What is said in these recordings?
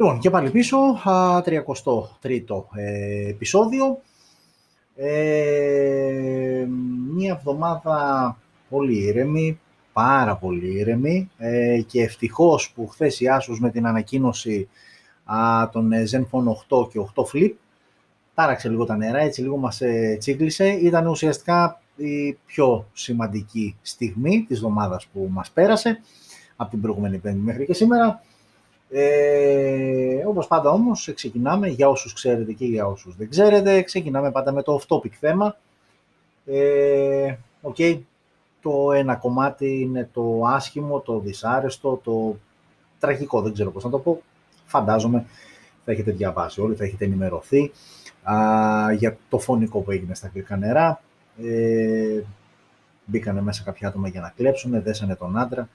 Λοιπόν, και πάλι πίσω, 33ο ε, επεισόδιο. Ε, μία εβδομάδα πολύ ήρεμη, πάρα πολύ ήρεμη ε, και ευτυχώς που χθες η Asus με την ανακοίνωση α, των ε, Zenfone 8 και 8 Flip τάραξε λίγο τα νερά, έτσι λίγο μας ε, τσίγκλισε. Ήταν ουσιαστικά η πιο σημαντική στιγμή της εβδομάδας που μας πέρασε από την προηγούμενη πέμπτη μέχρι και σήμερα. Ε, όπως πάντα όμως ξεκινάμε, για όσους ξέρετε και για όσους δεν ξέρετε, ξεκινάμε πάντα με το off-topic θέμα. Ε, okay. Το ένα κομμάτι είναι το άσχημο, το δυσάρεστο, το τραγικό, δεν ξέρω πώς να το πω. Φαντάζομαι θα έχετε διαβάσει όλοι, θα έχετε ενημερωθεί α, για το φωνικό που έγινε στα αγγλικά νερά. Ε, μπήκανε μέσα κάποια άτομα για να κλέψουν, δέσανε τον άντρα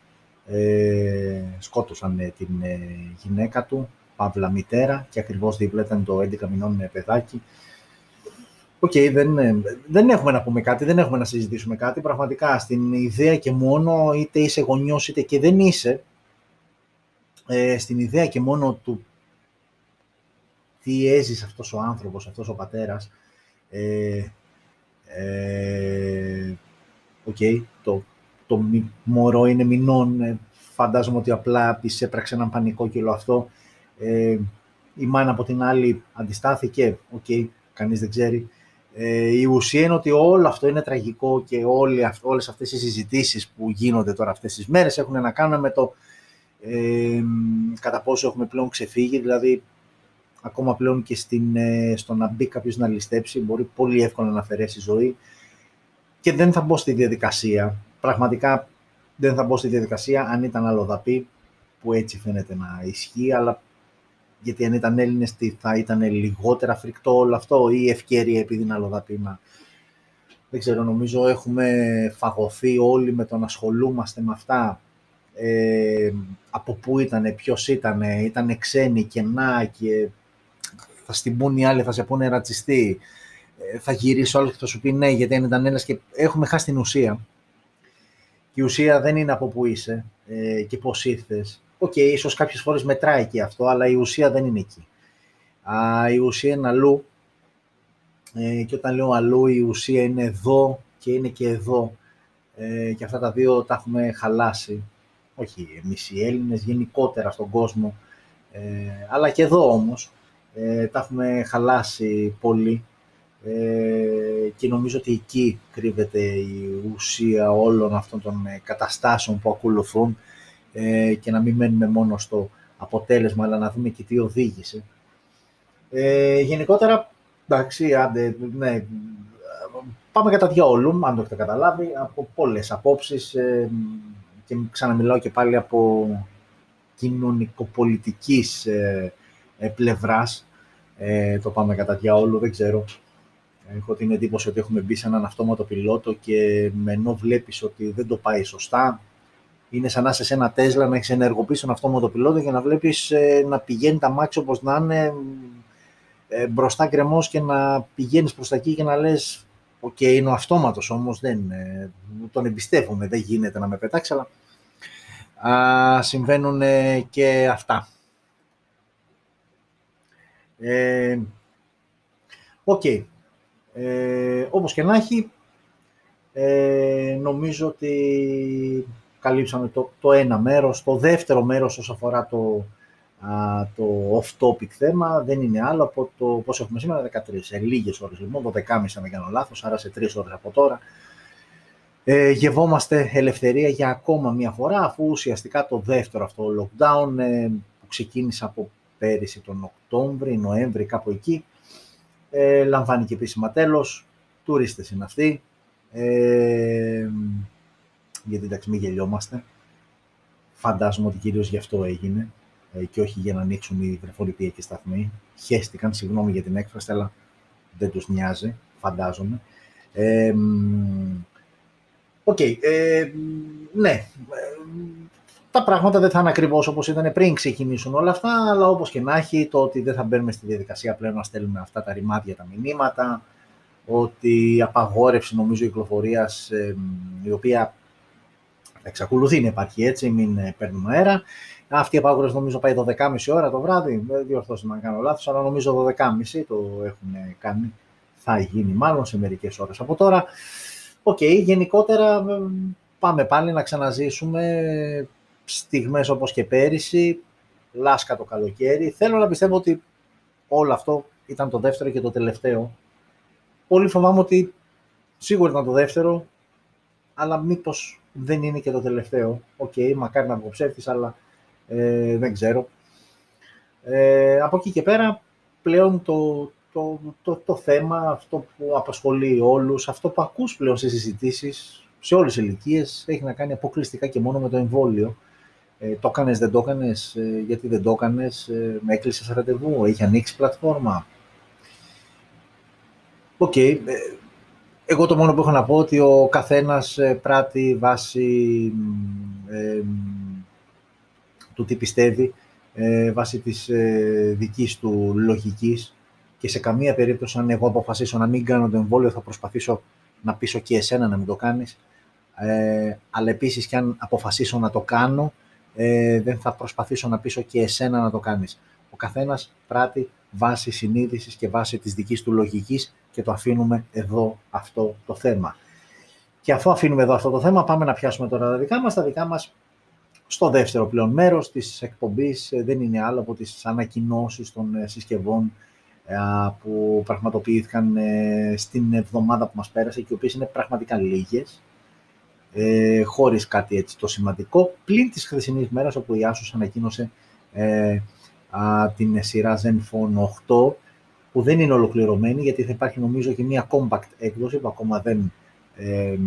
ε, σκότωσαν ε, την ε, γυναίκα του, παύλα μητέρα, και ακριβώς δίπλα ήταν το 11 μηνών ε, παιδάκι. OK, okay, δεν, δεν έχουμε να πούμε κάτι, δεν έχουμε να συζητήσουμε κάτι. Πραγματικά, στην ιδέα και μόνο, είτε είσαι γονιός είτε και δεν είσαι, ε, στην ιδέα και μόνο του τι έζησε αυτός ο άνθρωπος, αυτός ο πατέρας, ε, ε, okay, το το μωρό είναι μηνών, ε, φαντάζομαι ότι απλά εισέπραξε έναν πανικό και όλο αυτό. Ε, η μάνα από την άλλη αντιστάθηκε, OK, okay, κανείς δεν ξέρει. Ε, η ουσία είναι ότι όλο αυτό είναι τραγικό και όλοι, όλες αυτές οι συζητήσεις που γίνονται τώρα αυτές τις μέρες έχουν να κάνουν με το ε, κατά πόσο έχουμε πλέον ξεφύγει, δηλαδή ακόμα πλέον και στην, ε, στο να μπει κάποιος να ληστέψει μπορεί πολύ εύκολα να αφαιρέσει ζωή και δεν θα μπω στη διαδικασία Πραγματικά δεν θα μπω στη διαδικασία αν ήταν αλλοδαπή, που έτσι φαίνεται να ισχύει, αλλά γιατί αν ήταν Έλληνες θα ήταν λιγότερα φρικτό όλο αυτό ή ευκαιρία επειδή είναι αλλοδαπή. Μα... Δεν ξέρω, νομίζω έχουμε φαγωθεί όλοι με το να ασχολούμαστε με αυτά. Ε, από πού ήταν, ποιος ήταν, ήταν ξένοι και να και θα στην πούν οι άλλοι, θα σε πούνε ρατσιστή. Ε, θα γυρίσει όλο και θα σου πει ναι, γιατί αν ήταν Έλληνας και έχουμε χάσει την ουσία η ουσία δεν είναι από πού είσαι ε, και πώς ήρθες. OK, okay, ίσως κάποιες φορές μετράει και αυτό, αλλά η ουσία δεν είναι εκεί. Α, η ουσία είναι αλλού ε, και όταν λέω αλλού η ουσία είναι εδώ και είναι και εδώ ε, και αυτά τα δύο τα έχουμε χαλάσει. Όχι εμείς οι Έλληνες, γενικότερα στον κόσμο, ε, αλλά και εδώ όμως ε, τα έχουμε χαλάσει πολύ ε, και νομίζω ότι εκεί κρύβεται η ουσία όλων αυτών των ε, καταστάσεων που ακολουθούν ε, και να μην μένουμε μόνο στο αποτέλεσμα, αλλά να δούμε και τι οδήγησε. Ε, γενικότερα, εντάξει, άντε, ναι, πάμε κατά διαόλου, αν το έχετε καταλάβει, από πολλές απόψεις ε, και ξαναμιλάω και πάλι από κοινωνικοπολιτικής ε, πλευράς, το πάμε κατά διαόλου, δεν ξέρω Έχω την εντύπωση ότι έχουμε μπει σε έναν αυτόματο πιλότο και με ενώ βλέπεις ότι δεν το πάει σωστά, είναι σαν να είσαι σε ένα Τέσλα να έχεις ενεργοποιήσει τον αυτόματο πιλότο για να βλέπεις ε, να πηγαίνει τα μάξι όπως να είναι ε, μπροστά γκρεμός και να πηγαίνεις προς τα εκεί και να λες: Οκ, είναι ο αυτόματος όμως, δεν ε, τον εμπιστεύομαι, δεν γίνεται να με πετάξει, αλλά α, συμβαίνουν και αυτά. OK. Okay. Ε, όπως και να έχει, ε, νομίζω ότι καλύψαμε το, το ένα μέρος. Το δεύτερο μέρος όσον αφορά το, α, το off-topic θέμα δεν είναι άλλο από το πώς έχουμε σήμερα, 13. Σε λίγες ώρες λοιπόν, 12.30 αν δεν κάνω λάθος, άρα σε τρεις ώρες από τώρα. Ε, γευόμαστε ελευθερία για ακόμα μία φορά, αφού ουσιαστικά το δεύτερο αυτό lockdown ε, που ξεκίνησε από πέρυσι τον Οκτώβρη, Νοέμβρη, κάπου εκεί, ε, λαμβάνει και επίσημα τέλος, τουρίστες είναι αυτοί, ε, γιατί εντάξει μην γελιόμαστε, φαντάζομαι ότι κυρίως γι' αυτό έγινε ε, και όχι για να ανοίξουν οι βρεφονηπιακοί σταθμοί. Χέστηκαν, συγγνώμη για την έκφραση, αλλά δεν τους νοιάζει, φαντάζομαι. Ε, OK, okay, ε, ναι, τα πράγματα δεν θα είναι ακριβώς όπως ήταν πριν ξεκινήσουν όλα αυτά, αλλά όπως και να έχει, το ότι δεν θα μπαίνουμε στη διαδικασία πλέον να στέλνουμε αυτά τα ρημάδια, τα μηνύματα, ότι η απαγόρευση νομίζω κυκλοφορίας, η οποία εξακολουθεί να υπάρχει έτσι, μην ε, παίρνουμε αέρα. Αυτή η απαγόρευση νομίζω πάει 12.30 ώρα το βράδυ, διορθώστε με αν κάνω λάθος, αλλά νομίζω 12.30 το έχουν κάνει. Θα γίνει μάλλον σε μερικές ώρες από τώρα. OK, okay, γενικότερα πάμε πάλι να ξαναζήσουμε στιγμές όπως και πέρυσι, λάσκα το καλοκαίρι. Θέλω να πιστεύω ότι όλο αυτό ήταν το δεύτερο και το τελευταίο. Πολύ φοβάμαι ότι σίγουρα ήταν το δεύτερο, αλλά μήπως δεν είναι και το τελευταίο. OK, okay, μακάρι να ψεύτης, αλλά ε, δεν ξέρω. Ε, από εκεί και πέρα, πλέον το, το, το, το, θέμα, αυτό που απασχολεί όλους, αυτό που ακούς πλέον σε συζητήσεις, σε όλες τις ηλικίες, έχει να κάνει αποκλειστικά και μόνο με το εμβόλιο. Ε, το έκανες, δεν το έκανες, ε, γιατί δεν το έκανες, ε, με έκλεισες ραντεβού, έχει ανοίξει πλατφόρμα. OK. Okay. Ε, εγώ το μόνο που έχω να πω ότι ο καθένας πράττει βάσει ε, του τι πιστεύει, ε, βάσει της ε, δικής του λογικής και σε καμία περίπτωση αν εγώ αποφασίσω να μην κάνω το εμβόλιο θα προσπαθήσω να πείσω και εσένα να μην το κάνεις ε, αλλά επίσης και αν αποφασίσω να το κάνω ε, δεν θα προσπαθήσω να πείσω και εσένα να το κάνεις. Ο καθένας πράττει βάσει συνείδησης και βάσει της δικής του λογικής και το αφήνουμε εδώ αυτό το θέμα. Και αφού αφήνουμε εδώ αυτό το θέμα, πάμε να πιάσουμε τώρα τα δικά μας. Τα δικά μας στο δεύτερο πλέον μέρος της εκπομπής ε, δεν είναι άλλο από τις ανακοινώσεις των ε, συσκευών ε, που πραγματοποιήθηκαν στην εβδομάδα που μας πέρασε και οι οποίες είναι πραγματικά λίγες ε, χωρίς κάτι έτσι το σημαντικό, πλην της χρησινής μέρας όπου η Asus ανακοίνωσε ε, α, την σειρά Zenfone 8 που δεν είναι ολοκληρωμένη γιατί θα υπάρχει νομίζω και μια compact έκδοση που ακόμα δεν ε,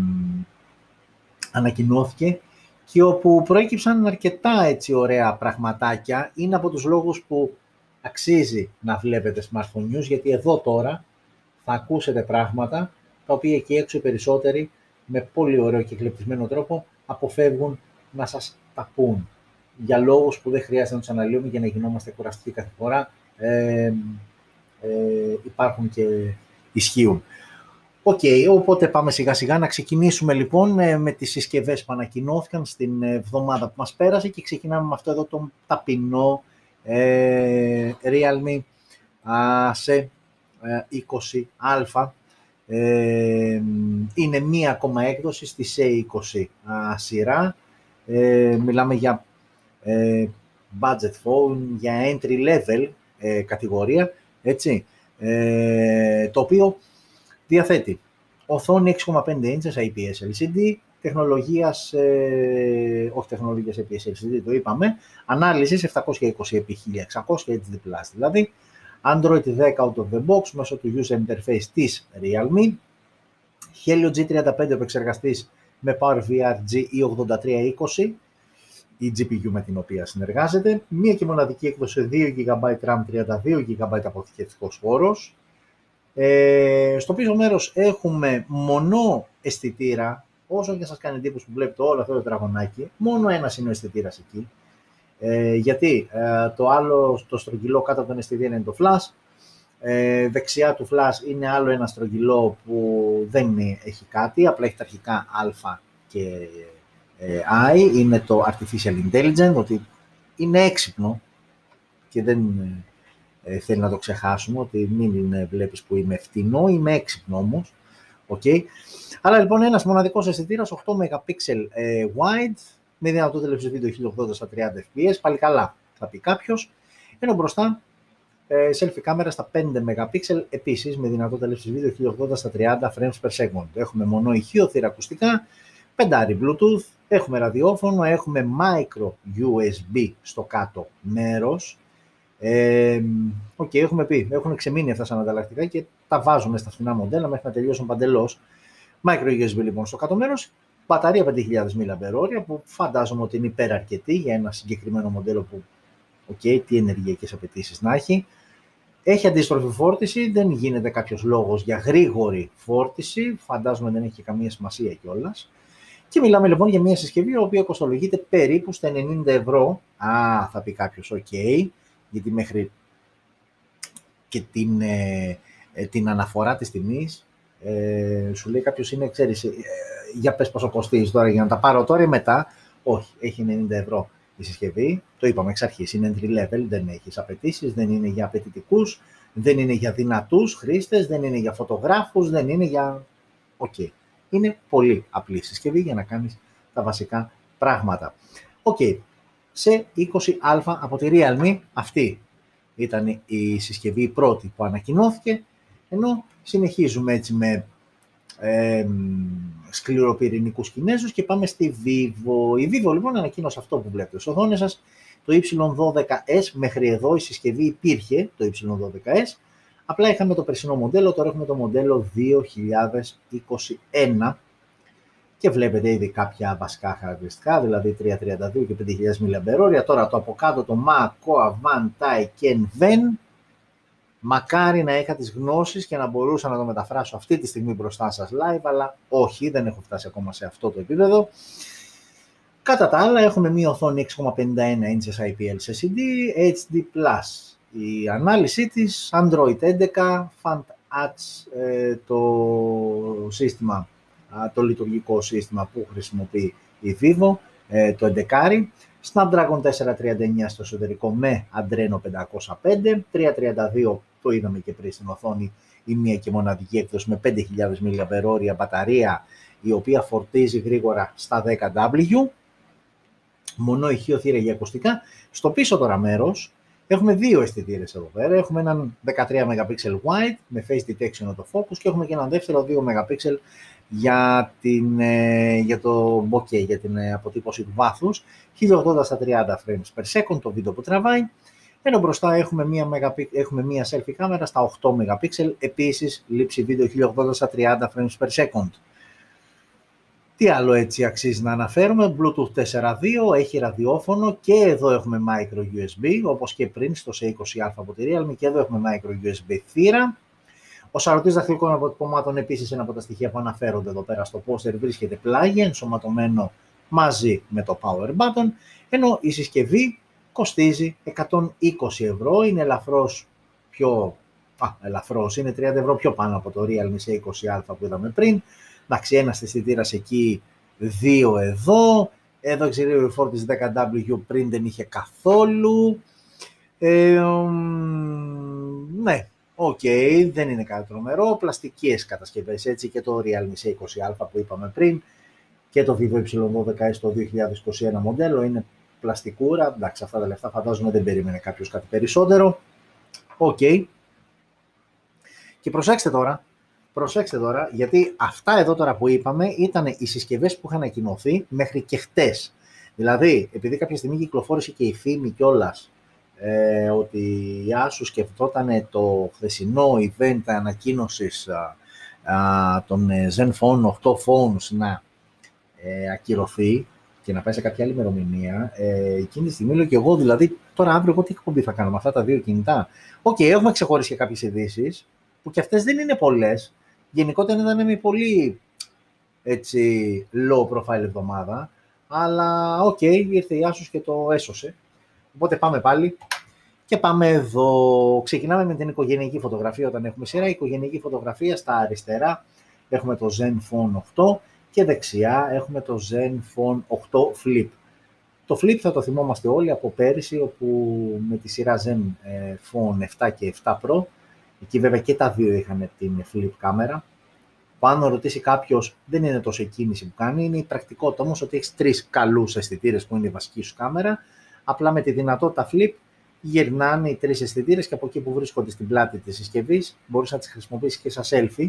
ανακοινώθηκε και όπου προέκυψαν αρκετά έτσι ωραία πραγματάκια. Είναι από τους λόγους που αξίζει να βλέπετε smartphone news γιατί εδώ τώρα θα ακούσετε πράγματα τα οποία εκεί έξω οι περισσότεροι με πολύ ωραίο και εκλεπτισμένο τρόπο αποφεύγουν να σας τα πουν για λόγους που δεν χρειάζεται να τους αναλύουμε για να γινόμαστε κουραστικοί κάθε φορά. Ε, ε, υπάρχουν και ισχύουν. OK, okay, οπότε πάμε σιγά σιγά να ξεκινήσουμε λοιπόν ε, με τις συσκευές που ανακοινώθηκαν στην εβδομάδα που μας πέρασε και ξεκινάμε με αυτό εδώ το ταπεινό ε, Realme σε 20α ε, είναι μία ακόμα έκδοση στη C20 σειρά. Ε, μιλάμε για ε, budget phone, για entry level ε, κατηγορία, έτσι, ε, το οποίο διαθέτει οθόνη 6,5 inches IPS LCD, τεχνολογίας, ε, όχι τεχνολογίας IPS LCD, το είπαμε, ανάλυσης 720x1600 HD+, δηλαδή, Android 10 out of the box μέσω του user interface της Realme, Helio G35 επεξεργαστής με PowerVR G8320, η GPU με την οποία συνεργάζεται, μία και μοναδική έκδοση 2 GB RAM, 32 GB αποθηκευτικός χώρος. Ε, στο πίσω μέρος έχουμε μονό αισθητήρα, όσο και σας κάνει εντύπωση που βλέπετε όλο αυτό το τραγωνάκι, μόνο ένας είναι ο αισθητήρας εκεί. Ε, γιατί ε, το άλλο, το στρογγυλό κάτω από τον STD είναι το flash, ε, δεξιά του flash είναι άλλο ένα στρογγυλό που δεν έχει κάτι, απλά έχει τα αρχικά α και ε, I, είναι το Artificial Intelligence, ότι είναι έξυπνο και δεν ε, θέλει να το ξεχάσουμε, ότι μην είναι, βλέπεις που είμαι φτηνό, είμαι έξυπνο όμως. Okay. Αλλά λοιπόν ένας μοναδικός αισθητήρας 8 MP ε, wide, με δυνατότητα έλευση βίντεο 1080 στα 30 fps, πάλι καλά θα πει κάποιος. Ενώ μπροστά ε, selfie κάμερα στα 5 MP, επίσης με δυνατότητα έλευση βίντεο 1080 στα 30 frames per second. Έχουμε μονό ηχείο, θύρα ακουστικά, πεντάρι Bluetooth, έχουμε ραδιόφωνο, έχουμε micro USB στο κάτω μέρος. Ε, okay, έχουμε πει, έχουν ξεμείνει αυτά σαν ανταλλακτικά και τα βάζουμε στα φθηνά μοντέλα μέχρι να τελειώσουν παντελώς. Micro USB λοιπόν στο κάτω μέρος Μπαταρία 5.000 mAh που φαντάζομαι ότι είναι υπεραρκετή για ένα συγκεκριμένο μοντέλο που, ok, τι ενεργειακές απαιτήσεις να έχει. Έχει αντίστροφη φόρτιση, δεν γίνεται κάποιος λόγος για γρήγορη φόρτιση, φαντάζομαι δεν έχει καμία σημασία κιόλας. Και μιλάμε λοιπόν για μια συσκευή η οποία κοστολογείται περίπου στα 90 ευρώ. Α, θα πει κάποιος, ok, γιατί μέχρι και την, ε, ε, την αναφορά της τιμής, ε, σου λέει κάποιος είναι, ξέρεις, ε, για πες πόσο κοστίζει τώρα για να τα πάρω τώρα ή μετά. Όχι, έχει 90 ευρώ η συσκευή. Το είπαμε εξ αρχής, είναι entry level, δεν έχεις απαιτήσεις, δεν είναι για απαιτητικούς, δεν είναι για δυνατούς χρήστες, δεν είναι για φωτογράφους, δεν είναι για... OK. Okay. Είναι πολύ απλή συσκευή για να κάνεις τα βασικά πράγματα. OK. Okay. C20A από τη Realme αυτή ήταν η συσκευή πρώτη που ανακοινώθηκε, ενώ συνεχίζουμε έτσι με ε, σκληροπυρηνικούς Κινέζους και πάμε στη Vivo. Η Vivo λοιπόν ανακοίνωσε αυτό που βλέπετε στις οθόνες σας, το Y12S, μέχρι εδώ η συσκευή υπήρχε, το Y12S, απλά είχαμε το περσινό μοντέλο, τώρα έχουμε το μοντέλο 2021 και βλέπετε ήδη κάποια βασικά χαρακτηριστικά, δηλαδή 332 και 5.000 mAh. Τώρα το από κάτω το Ma, Koa, Van, Tai, Ken, Ven. Μακάρι να είχα τις γνώσεις και να μπορούσα να το μεταφράσω αυτή τη στιγμή μπροστά σας live, αλλά όχι, δεν έχω φτάσει ακόμα σε αυτό το επίπεδο. Κατά τα άλλα έχουμε μία οθόνη 6,51 inches IPL SSD, HD+. Η ανάλυση της Android 11, Fant ε, το σύστημα το λειτουργικό σύστημα που χρησιμοποιεί η Vivo, ε, το 11, Snapdragon 439 στο εσωτερικό με Adreno 505, 332 το είδαμε και πριν στην οθόνη, η μία και μοναδική έκδοση με 5.000 mAh μπαταρία, η οποία φορτίζει γρήγορα στα 10W, μονό ηχείο θύρα για ακουστικά. Στο πίσω τώρα μέρος έχουμε δύο αισθητήρες εδώ πέρα. Έχουμε έναν 13 MP wide με face detection το focus και έχουμε και έναν δεύτερο 2 MP για, την, ε, για το bokeh, για την ε, αποτύπωση του βάθους, 1080 στα 30 frames per second το βίντεο που τραβάει, ενώ μπροστά έχουμε μία, έχουμε μία selfie κάμερα στα 8 MP, επίσης λήψη βίντεο 1080 στα 30 frames per second. Τι άλλο έτσι αξίζει να αναφέρουμε, Bluetooth 4.2, έχει ραδιόφωνο και εδώ έχουμε micro USB, όπως και πριν στο C20A από τη Realme και εδώ έχουμε micro USB θύρα, ο σαρωτής δαχτυλικών αποτυπωμάτων επίσης ένα από τα στοιχεία που αναφέρονται εδώ πέρα στο poster βρίσκεται πλάγια, ενσωματωμένο μαζί με το power button, ενώ η συσκευή κοστίζει 120 ευρώ, είναι ελαφρώς πιο, α, ελαφρώς, είναι 30 ευρώ πιο πάνω από το Realme C20A που είδαμε πριν, εντάξει ένας αισθητήρας εκεί, δύο εδώ, εδώ η φόρτιση 10W πριν δεν είχε καθόλου, ε, ναι, OK, okay, δεν είναι κάτι τρομερό. Πλαστικές κατασκευές έτσι και το Realme C20A που είπαμε πριν και το Vivo Y12 στο 2021 μοντέλο. Είναι πλαστικούρα. Εντάξει, αυτά τα λεφτά φαντάζομαι δεν περίμενε κάποιος κάτι περισσότερο. OK. Okay. Και προσέξτε τώρα, προσέξτε τώρα, γιατί αυτά εδώ τώρα που είπαμε ήταν οι συσκευές που είχαν ανακοινωθεί μέχρι και χτες. Δηλαδή, επειδή κάποια στιγμή κυκλοφόρησε και η φήμη κιόλας ε, ότι η Asus σκεφτόταν το χθεσινό event ανακοίνωσης α, των ε, Zenfone 8 phones να ε, ακυρωθεί και να πάει σε κάποια άλλη ημερομηνία, ε, εκείνη τη στιγμή λέω και εγώ, δηλαδή τώρα αύριο εγώ τι εκπομπή θα κάνω με αυτά τα δύο κινητά. OK, okay, έχουμε ξεχωρίσει και κάποιες ειδήσεις που και αυτές δεν είναι πολλές. Γενικότερα ήταν μια πολύ έτσι low profile εβδομάδα, αλλά OK, okay, ήρθε η Asus και το έσωσε. Οπότε πάμε πάλι και πάμε εδώ. Ξεκινάμε με την οικογενειακή φωτογραφία όταν έχουμε σειρά. Η οικογενειακή φωτογραφία στα αριστερά έχουμε το Zenfone 8 και δεξιά έχουμε το Zenfone 8 Flip. Το Flip θα το θυμόμαστε όλοι από πέρυσι, όπου με τη σειρά Zenfone 7 και 7 Pro, εκεί βέβαια και τα δύο είχαν την Flip κάμερα, πάνω ρωτήσει κάποιος, δεν είναι τόσο η κίνηση που κάνει, είναι η πρακτικότητα όμως ότι έχεις τρεις καλούς αισθητήρες που είναι η βασική σου κάμερα απλά με τη δυνατότητα flip γυρνάνε οι τρεις αισθητήρες και από εκεί που βρίσκονται στην πλάτη της συσκευής μπορείς να τις χρησιμοποιήσεις και σαν selfie.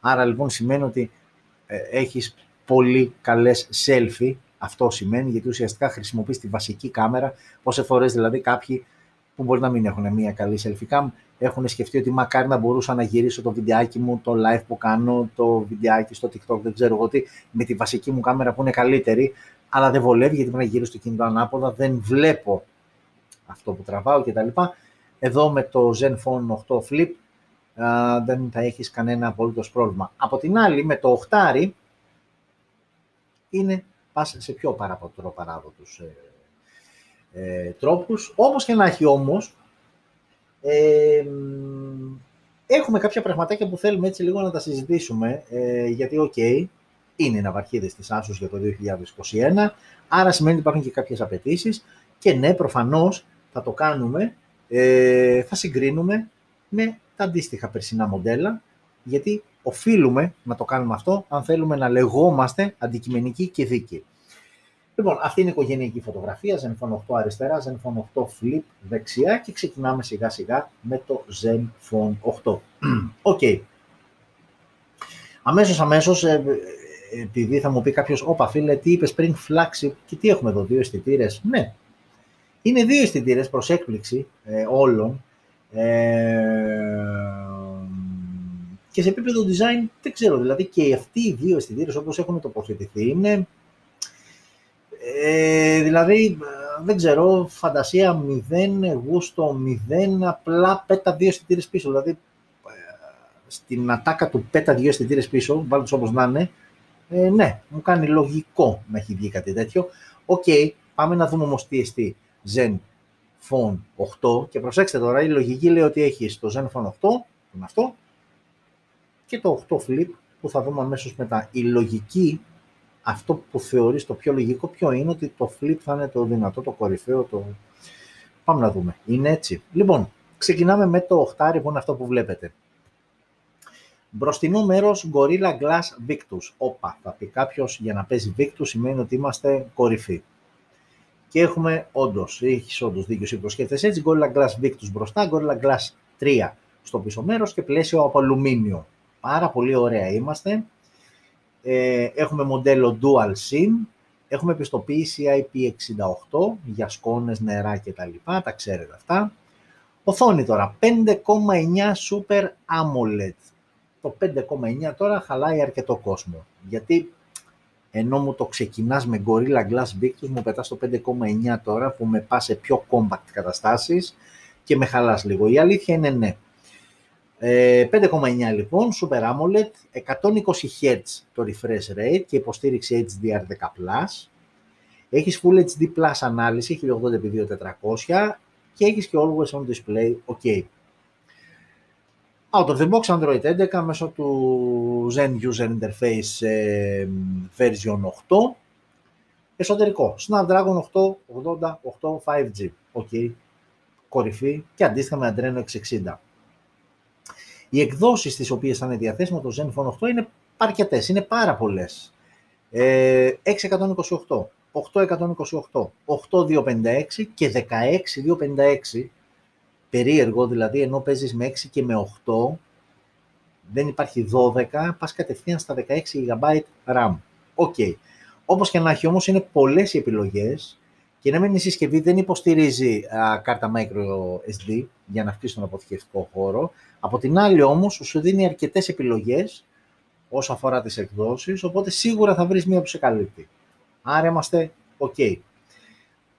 Άρα λοιπόν σημαίνει ότι ε, έχεις πολύ καλές selfie. Αυτό σημαίνει γιατί ουσιαστικά χρησιμοποιείς τη βασική κάμερα. Πόσες φορές δηλαδή κάποιοι που μπορεί να μην έχουν μια καλή selfie cam έχουν σκεφτεί ότι μακάρι να μπορούσα να γυρίσω το βιντεάκι μου, το live που κάνω, το βιντεάκι στο TikTok, δεν ξέρω εγώ τι, με τη βασική μου κάμερα που είναι καλύτερη, αλλά δεν βολεύει γιατί πρέπει να γύρω στο κινητό ανάποδα, δεν βλέπω αυτό που τραβάω κτλ. Εδώ με το Zenfone 8 Flip α, δεν θα έχεις κανένα απολύτως πρόβλημα. Από την άλλη, με το 8 είναι πας σε πιο παραποτρό παράδοτους ε, ε, τρόπους. Όπως και να έχει όμως, ε, έχουμε κάποια πραγματάκια που θέλουμε έτσι λίγο να τα συζητήσουμε, ε, γιατί οκ, είναι οι ναυαρχίδες της Asus για το 2021, άρα σημαίνει ότι υπάρχουν και κάποιες απαιτήσεις και ναι, προφανώς θα το κάνουμε, ε, θα συγκρίνουμε με τα αντίστοιχα περσινά μοντέλα, γιατί οφείλουμε να το κάνουμε αυτό αν θέλουμε να λεγόμαστε αντικειμενικοί και δίκαιοι. Λοιπόν, αυτή είναι η οικογενειακή φωτογραφία, Zenfone 8 αριστερά, Zenfone 8 Flip δεξιά και ξεκινάμε σιγά σιγά με το Zenfone 8. OK. okay. Αμέσως, αμέσως, ε, επειδή θα μου πει κάποιος, όπα φίλε, τι είπες πριν flagship και τι έχουμε εδώ, δύο αισθητήρες; Ναι, είναι δύο αισθητήρες προς έκπληξη ε, όλων. Ε, και σε επίπεδο design δεν ξέρω, δηλαδή και αυτοί οι δύο αισθητήρε όπως έχουν τοποθετηθεί είναι ε, δηλαδή, δεν ξέρω, φαντασία 0, γούστο 0, απλά πέτα δύο αισθητήρε πίσω. Δηλαδή, ε, στην ατάκα του πέτα δύο αισθητήρες πίσω, βάλτε όπως να είναι, ε, ναι, μου κάνει λογικό να έχει βγει κάτι τέτοιο. OK, okay, πάμε να δούμε όμως τι εστί Zenfone 8 και προσέξτε τώρα, η λογική λέει ότι έχει το Zenfone 8, που είναι αυτό, και το 8 Flip που θα δούμε αμέσως μετά. Η λογική αυτό που θεωρείς το πιο λογικό ποιο είναι ότι το flip θα είναι το δυνατό, το κορυφαίο, το... Πάμε να δούμε. Είναι έτσι. Λοιπόν, ξεκινάμε με το οχτάρι που είναι αυτό που βλέπετε. Μπροστινό μέρος Gorilla Glass Victus. Όπα, θα πει κάποιος για να παίζει Victus σημαίνει ότι είμαστε κορυφή. Και έχουμε όντως, έχεις όντως δίκιο ή σκέφτεσαι έτσι. Gorilla Glass Victus μπροστά, Gorilla Glass 3 στο πίσω μέρος και πλαίσιο από αλουμίνιο. Πάρα πολύ ωραία είμαστε. Ε, έχουμε μοντέλο Dual SIM, έχουμε πιστοποίηση IP68 για σκόνες, νερά κτλ. Τα, τα ξέρετε αυτά. Οθόνη τώρα, 5,9 Super AMOLED. Το 5,9 τώρα χαλάει αρκετό κόσμο. Γιατί ενώ μου το ξεκινάς με Gorilla Glass Victus, μου πετάς το 5,9 τώρα που με πά σε πιο compact καταστάσεις και με χαλάς λίγο. Η αλήθεια είναι ναι. 5,9 ε, λοιπόν, Super AMOLED, 120 Hz το refresh rate και υποστήριξη HDR10+. Έχεις Full HD Plus ανάλυση 1080x2400 και έχεις και Always On Display OK. Out of the box Android 11 μέσω του Zen User Interface ε, version 8. Εσωτερικό, Snapdragon 888 5G, OK, κορυφή και αντίστοιχα με Adreno 660. Οι εκδόσεις τις οποίες θα είναι διαθέσιμο το Zenfone 8 είναι αρκετές, είναι πάρα πολλές. Ε, 628, 828, 8256 και 16256. Περίεργο δηλαδή, ενώ παίζεις με 6 και με 8, δεν υπάρχει 12, πας κατευθείαν στα 16 GB RAM. OK. Okay. Όπως και να έχει όμως είναι πολλές οι επιλογές και να μην η συσκευή δεν υποστηρίζει α, κάρτα micro SD για να αυξήσει τον αποθηκευτικό χώρο. Από την άλλη όμως σου δίνει αρκετές επιλογές όσο αφορά τις εκδόσεις, οπότε σίγουρα θα βρεις μία που σε καλύπτει. Άρα είμαστε ok.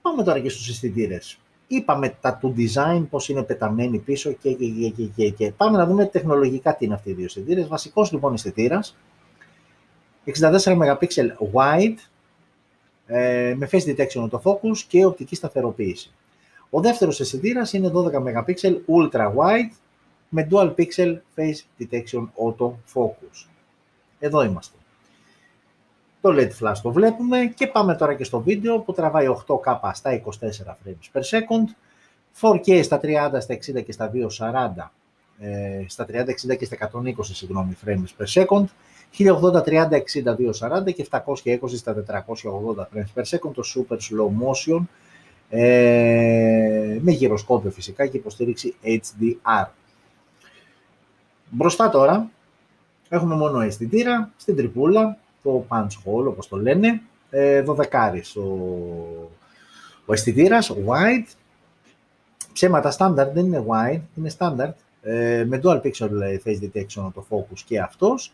Πάμε τώρα και στους αισθητήρε. Είπαμε τα του design, πώς είναι πεταμένοι πίσω και, και, και, και, και. Πάμε να δούμε τεχνολογικά τι είναι αυτοί οι δύο αισθητήρε. Βασικός λοιπόν αισθητήρα, 64 MP wide, ε, με face detection το focus και οπτική σταθεροποίηση. Ο δεύτερος αισθητήρα είναι 12 MP ultra wide με dual pixel face detection auto focus. Εδώ είμαστε. Το LED flash το βλέπουμε και πάμε τώρα και στο βίντεο που τραβάει 8K στα 24 frames per second, 4K στα 30, στα 60 και στα 240, ε, στα 30, 60 και στα 120 συγγνώμη, frames per second, 1080, 30, 60, 240 και 720 στα 480 frames per second, το super slow motion, ε, με γυροσκόπιο φυσικά και υποστήριξη HDR. Μπροστά τώρα έχουμε μόνο αισθητήρα στην τρυπούλα, το punch hole όπως το λένε, ε, 12 ο, ο αισθητήρας, wide, ψέματα standard δεν είναι wide, είναι standard, ε, με dual pixel face detection το focus και αυτός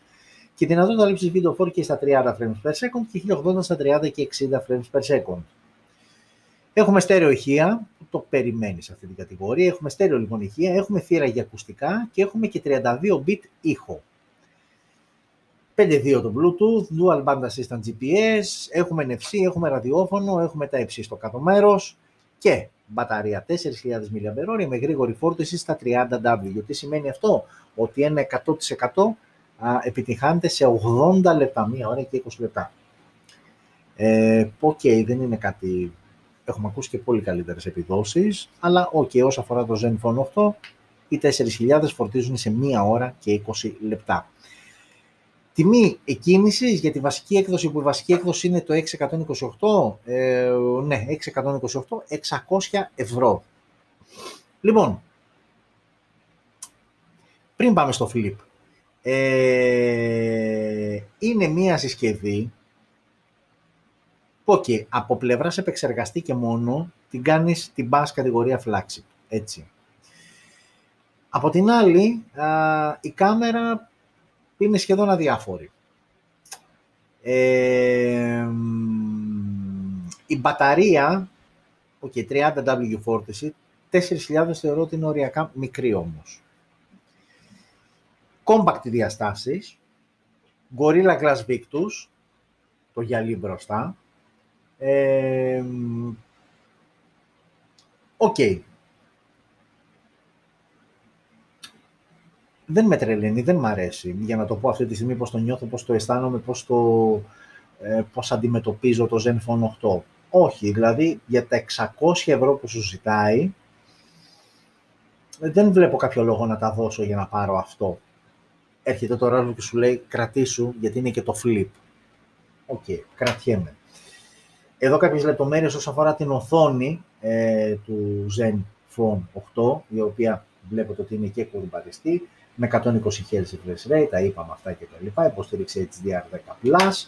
και δυνατότητα λήψης βίντεο 4K στα 30 frames per second και 1080 στα 30 και 60 frames per second. Έχουμε στέρεο ηχεία, που το περιμένεις σε αυτή την κατηγορία. Έχουμε στέρεο λοιπόν ηχεία, έχουμε θύρα για ακουστικά και έχουμε και 32 bit ήχο. 5.2 το Bluetooth, Dual Band Assistant GPS, έχουμε NFC, έχουμε ραδιόφωνο, έχουμε τα υψί στο κάτω μέρος και μπαταρία 4.000 mAh με γρήγορη φόρτιση στα 30W. Τι σημαίνει αυτό, ότι ένα 100% επιτυχάνεται σε 80 λεπτά, μία ώρα και 20 λεπτά. Ε, OK, okay, δεν είναι κάτι... Έχουμε ακούσει και πολύ καλύτερες επιδόσεις, αλλά OK, okay, όσο αφορά το Zenfone 8, οι 4.000 φορτίζουν σε μία ώρα και 20 λεπτά. Τιμή εκκίνησης για τη βασική έκδοση, που η βασική έκδοση είναι το 628, ε, ναι, 628, 600 ευρώ. Λοιπόν, πριν πάμε στο Flip, ε, είναι μία συσκευή που okay, από πλευράς επεξεργαστή και μόνο την κάνεις την bus κατηγορία flagship, έτσι. Από την άλλη, η κάμερα είναι σχεδόν αδιάφορη. Ε, η μπαταρία, okay, 30W φόρτιση, 4.000 θεωρώ ότι είναι οριακά μικρή όμως. Compact διαστάσεις, Gorilla Glass Victus, το γυαλί μπροστά. OK. okay. Δεν με τρελαίνει, δεν μ' αρέσει. Για να το πω αυτή τη στιγμή πώς το νιώθω, πώς το αισθάνομαι, πώς, το, ε, πώς αντιμετωπίζω το Zenfone 8. Όχι, δηλαδή για τα 600 ευρώ που σου ζητάει, δεν βλέπω κάποιο λόγο να τα δώσω για να πάρω αυτό. Έρχεται το ρόλο και σου λέει κρατήσου γιατί είναι και το flip. OK, okay, κρατιέμαι. Εδώ κάποιες λεπτομέρειες όσον αφορά την οθόνη ε, του Zenfone 8, η οποία βλέπετε ότι είναι και κουρμπαριστή με 120 Hz refresh rate, τα είπαμε αυτά και τα λοιπά, υποστήριξη HDR10+.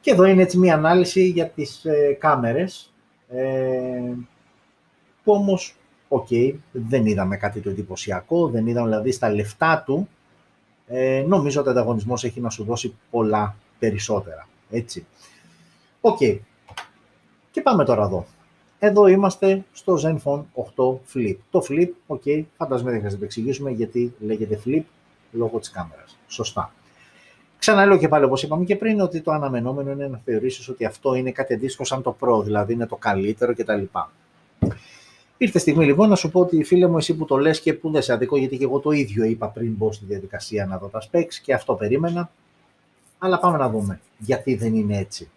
Και εδώ είναι έτσι μία ανάλυση για τις ε, κάμερες, ε, που όμως, οκ, δεν είδαμε κάτι το εντυπωσιακό, δεν είδαμε δηλαδή στα λεφτά του, ε, νομίζω ότι ο ανταγωνισμός έχει να σου δώσει πολλά περισσότερα, έτσι. Οκ. Και πάμε τώρα εδώ. Εδώ είμαστε στο Zenfone 8 Flip. Το Flip, OK, okay, φαντάζομαι δεν χρειάζεται να το εξηγήσουμε γιατί λέγεται Flip λόγω της κάμερας. Σωστά. Ξαναλέω και πάλι όπως είπαμε και πριν ότι το αναμενόμενο είναι να θεωρήσεις ότι αυτό είναι κάτι αντίστοιχο σαν το Pro, δηλαδή είναι το καλύτερο κτλ. Ήρθε στιγμή λοιπόν να σου πω ότι φίλε μου εσύ που το λες και που δεν σε αδικό γιατί και εγώ το ίδιο είπα πριν μπω στη διαδικασία να δω τα specs και αυτό περίμενα. Αλλά πάμε να δούμε γιατί δεν είναι έτσι.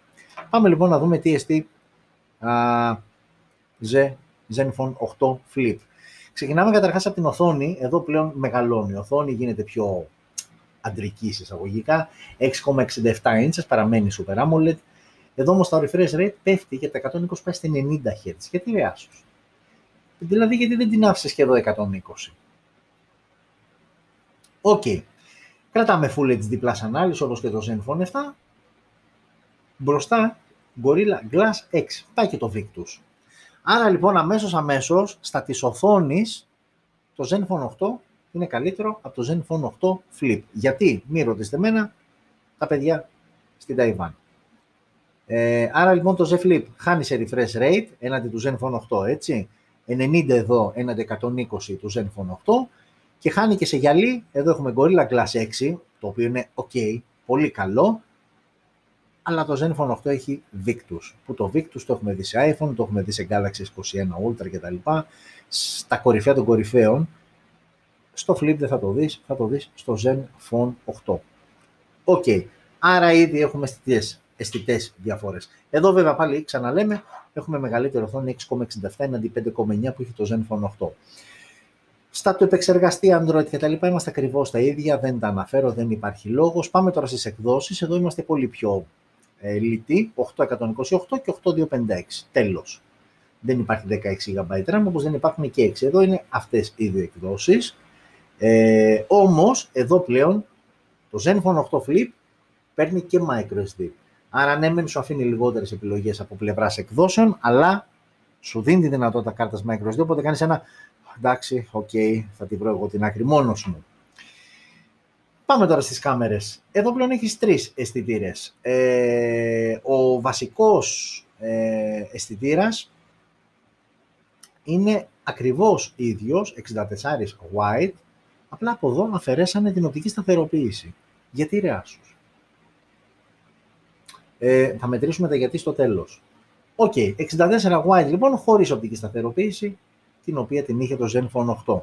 Πάμε λοιπόν να δούμε τι εστί Zenfone 8 Flip. Ξεκινάμε καταρχάς από την οθόνη, εδώ πλέον μεγαλώνει η οθόνη, γίνεται πιο αντρική εισαγωγικά, 6,67 inches, παραμένει Super AMOLED. Εδώ όμως το refresh rate πέφτει για τα 120 πάει στη 90 Hz. Γιατί ρε Asus. Δηλαδή γιατί δεν την άφησες και εδώ 120. OK. Okay. Κρατάμε Full HD Plus ανάλυση όπως και το Zenfone 7. Μπροστά Gorilla Glass 6. Πάει και το Victus. Άρα λοιπόν αμέσως αμέσως στα της οθόνης το Zenfone 8 είναι καλύτερο από το Zenfone 8 Flip. Γιατί, μη ρωτήσετε εμένα, τα παιδιά στην Ταϊβάν. Ε, άρα λοιπόν το Z Flip χάνει σε refresh rate έναντι του Zenfone 8, έτσι. 90 εδώ έναντι 120 του Zenfone 8 και χάνει και σε γυαλί, εδώ έχουμε Gorilla Glass 6, το οποίο είναι ok, πολύ καλό, αλλά το Zenfone 8 έχει Victus, που το Victus το έχουμε δει σε iPhone, το έχουμε δει σε Galaxy S21 Ultra κτλ. Στα κορυφαία των κορυφαίων, στο Flip δεν θα το δεις, θα το δεις στο Zenfone 8. OK, okay. άρα ήδη έχουμε αισθητές, αισθητές διαφορές. Εδώ βέβαια πάλι ξαναλέμε, έχουμε μεγαλύτερη οθόνη 6,67 εναντί 5,9 που έχει το Zenfone 8. Στα του επεξεργαστή Android και τα λοιπά είμαστε ακριβώς τα ίδια, δεν τα αναφέρω, δεν υπάρχει λόγος. Πάμε τώρα στις εκδόσεις, εδώ είμαστε πολύ πιο ε, λιτοί 8128 και 8256. Τέλος. Δεν υπάρχει 16 GB RAM, όπως δεν υπάρχουν και 6. Εδώ είναι αυτές οι δύο εκδόσεις. Ε, όμως, εδώ πλέον, το Zenfone 8 Flip παίρνει και microSD. Άρα ναι, μεν σου αφήνει λιγότερες επιλογές από πλευράς εκδόσεων, αλλά σου δίνει τη δυνατότητα κάρτας microSD, οπότε κάνεις ένα εντάξει, OK, okay, θα τη βρω εγώ την άκρη μόνος μου. Πάμε τώρα στις κάμερες. Εδώ πλέον έχεις τρεις αισθητήρες. Ε, ο βασικός ε, αισθητήρας είναι ακριβώς ίδιος, 64 wide, απλά από εδώ αφαιρέσανε την οπτική σταθεροποίηση. Γιατί ρε Asus. Ε, θα μετρήσουμε τα γιατί στο τέλος. OK, okay, 64 wide λοιπόν, χωρίς οπτική σταθεροποίηση, την οποία την είχε το Zenfone 8.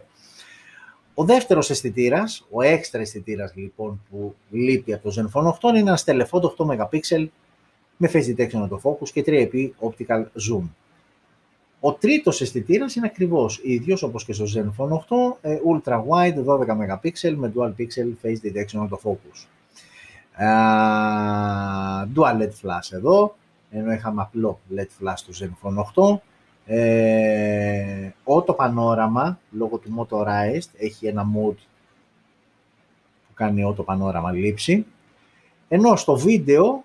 Ο δεύτερος αισθητήρας, ο έξτρα αισθητήρας λοιπόν που λείπει από το Zenfone 8 είναι ένας telephoto 8 MP με face detection autofocus και 3x optical zoom. Ο τρίτος αισθητήρας είναι ακριβώς ίδιος όπως και στο Zenfone 8, ε, ultra wide 12 MP με dual pixel face detection autofocus. Uh, dual LED flash εδώ, ενώ είχαμε απλό LED flash στο Zenfone 8. Ε, auto πανόραμα, λόγω του Motorized, έχει ένα mode που κάνει auto πανόραμα λήψη. Ενώ στο βίντεο,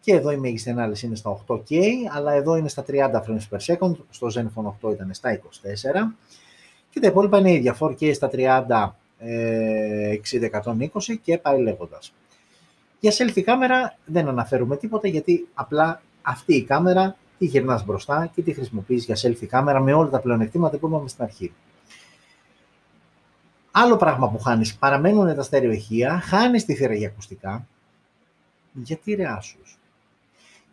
και εδώ η μέγιστη ανάλυση είναι στα 8K, αλλά εδώ είναι στα 30 frames per second, στο Zenfone 8 ήταν στα 24. Και τα υπόλοιπα είναι ίδια, 4K στα 30, 60-120 και πάει λέγοντας. Για selfie κάμερα δεν αναφέρουμε τίποτα γιατί απλά αυτή η κάμερα τη γυρνάς μπροστά και τη χρησιμοποιείς για selfie κάμερα με όλα τα πλεονεκτήματα που είπαμε στην αρχή. Άλλο πράγμα που χάνεις, παραμένουν τα στερεοηχεία, χάνεις τη θύρα για ακουστικά, γιατί ρε Asus.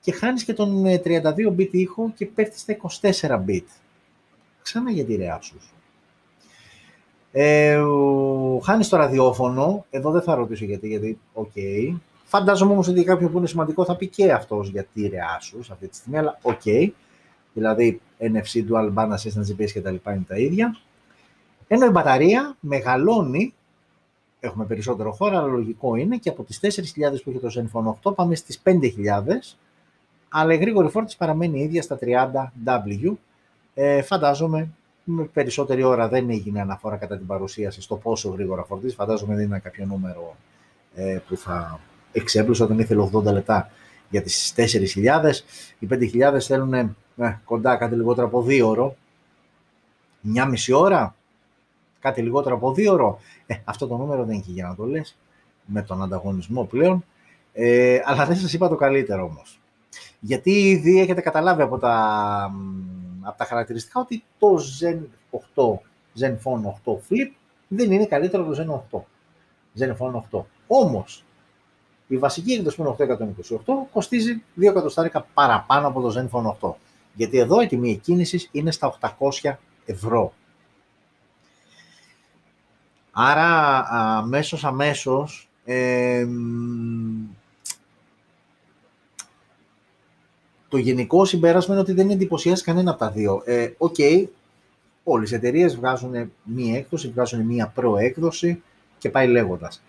Και χάνεις και τον 32 bit ήχο και πέφτεις στα 24 bit. Ξανά γιατί ρε Asus. Ε, χάνεις το ραδιόφωνο, εδώ δεν θα ρωτήσω γιατί, γιατί, OK, okay. Φαντάζομαι όμως ότι κάποιο που είναι σημαντικό θα πει και αυτός γιατί ρε Asus αυτή τη στιγμή, αλλά OK. Okay. Δηλαδή NFC, Dual Band Assistant, GPS κτλ. είναι τα ίδια. Ενώ η μπαταρία μεγαλώνει, έχουμε περισσότερο χώρο, αλλά λογικό είναι και από τις 4.000 που είχε το Zenfone 8 πάμε στις 5.000, αλλά η γρήγορη φόρτιση παραμένει ίδια στα 30W. Ε, φαντάζομαι με περισσότερη ώρα δεν έγινε αναφορά κατά την παρουσίαση στο πόσο γρήγορα φορτίζει. Φαντάζομαι δεν είναι κάποιο νούμερο ε, που θα εξέπλουσα όταν ήθελε 80 λεπτά για τις 4.000. Οι 5.000 θέλουν ε, κοντά κάτι λιγότερο από 2 ώρο. Μια μισή ώρα, κάτι λιγότερο από 2 ώρο. Ε, αυτό το νούμερο δεν έχει για να το λες, με τον ανταγωνισμό πλέον. Ε, αλλά δεν σας είπα το καλύτερο όμως. Γιατί ήδη έχετε καταλάβει από τα, από τα χαρακτηριστικά ότι το Zen 8, Zenfone 8 Flip δεν είναι καλύτερο από το Zen 8. Zenfone 8. Όμως, η βασική έκδοση που είναι 828 κοστίζει 2 εκατοστάρικα παραπάνω από το Zenfone 8. Γιατί εδώ η τιμή εκκίνησης είναι στα 800 ευρώ. Άρα αμέσως αμέσως ε, το γενικό συμπέρασμα είναι ότι δεν εντυπωσιάζει κανένα από τα δύο. Ε, ok, okay, όλες οι εταιρείες βγάζουν μία έκδοση, βγάζουν μία Pro έκδοση και πάει λέγοντας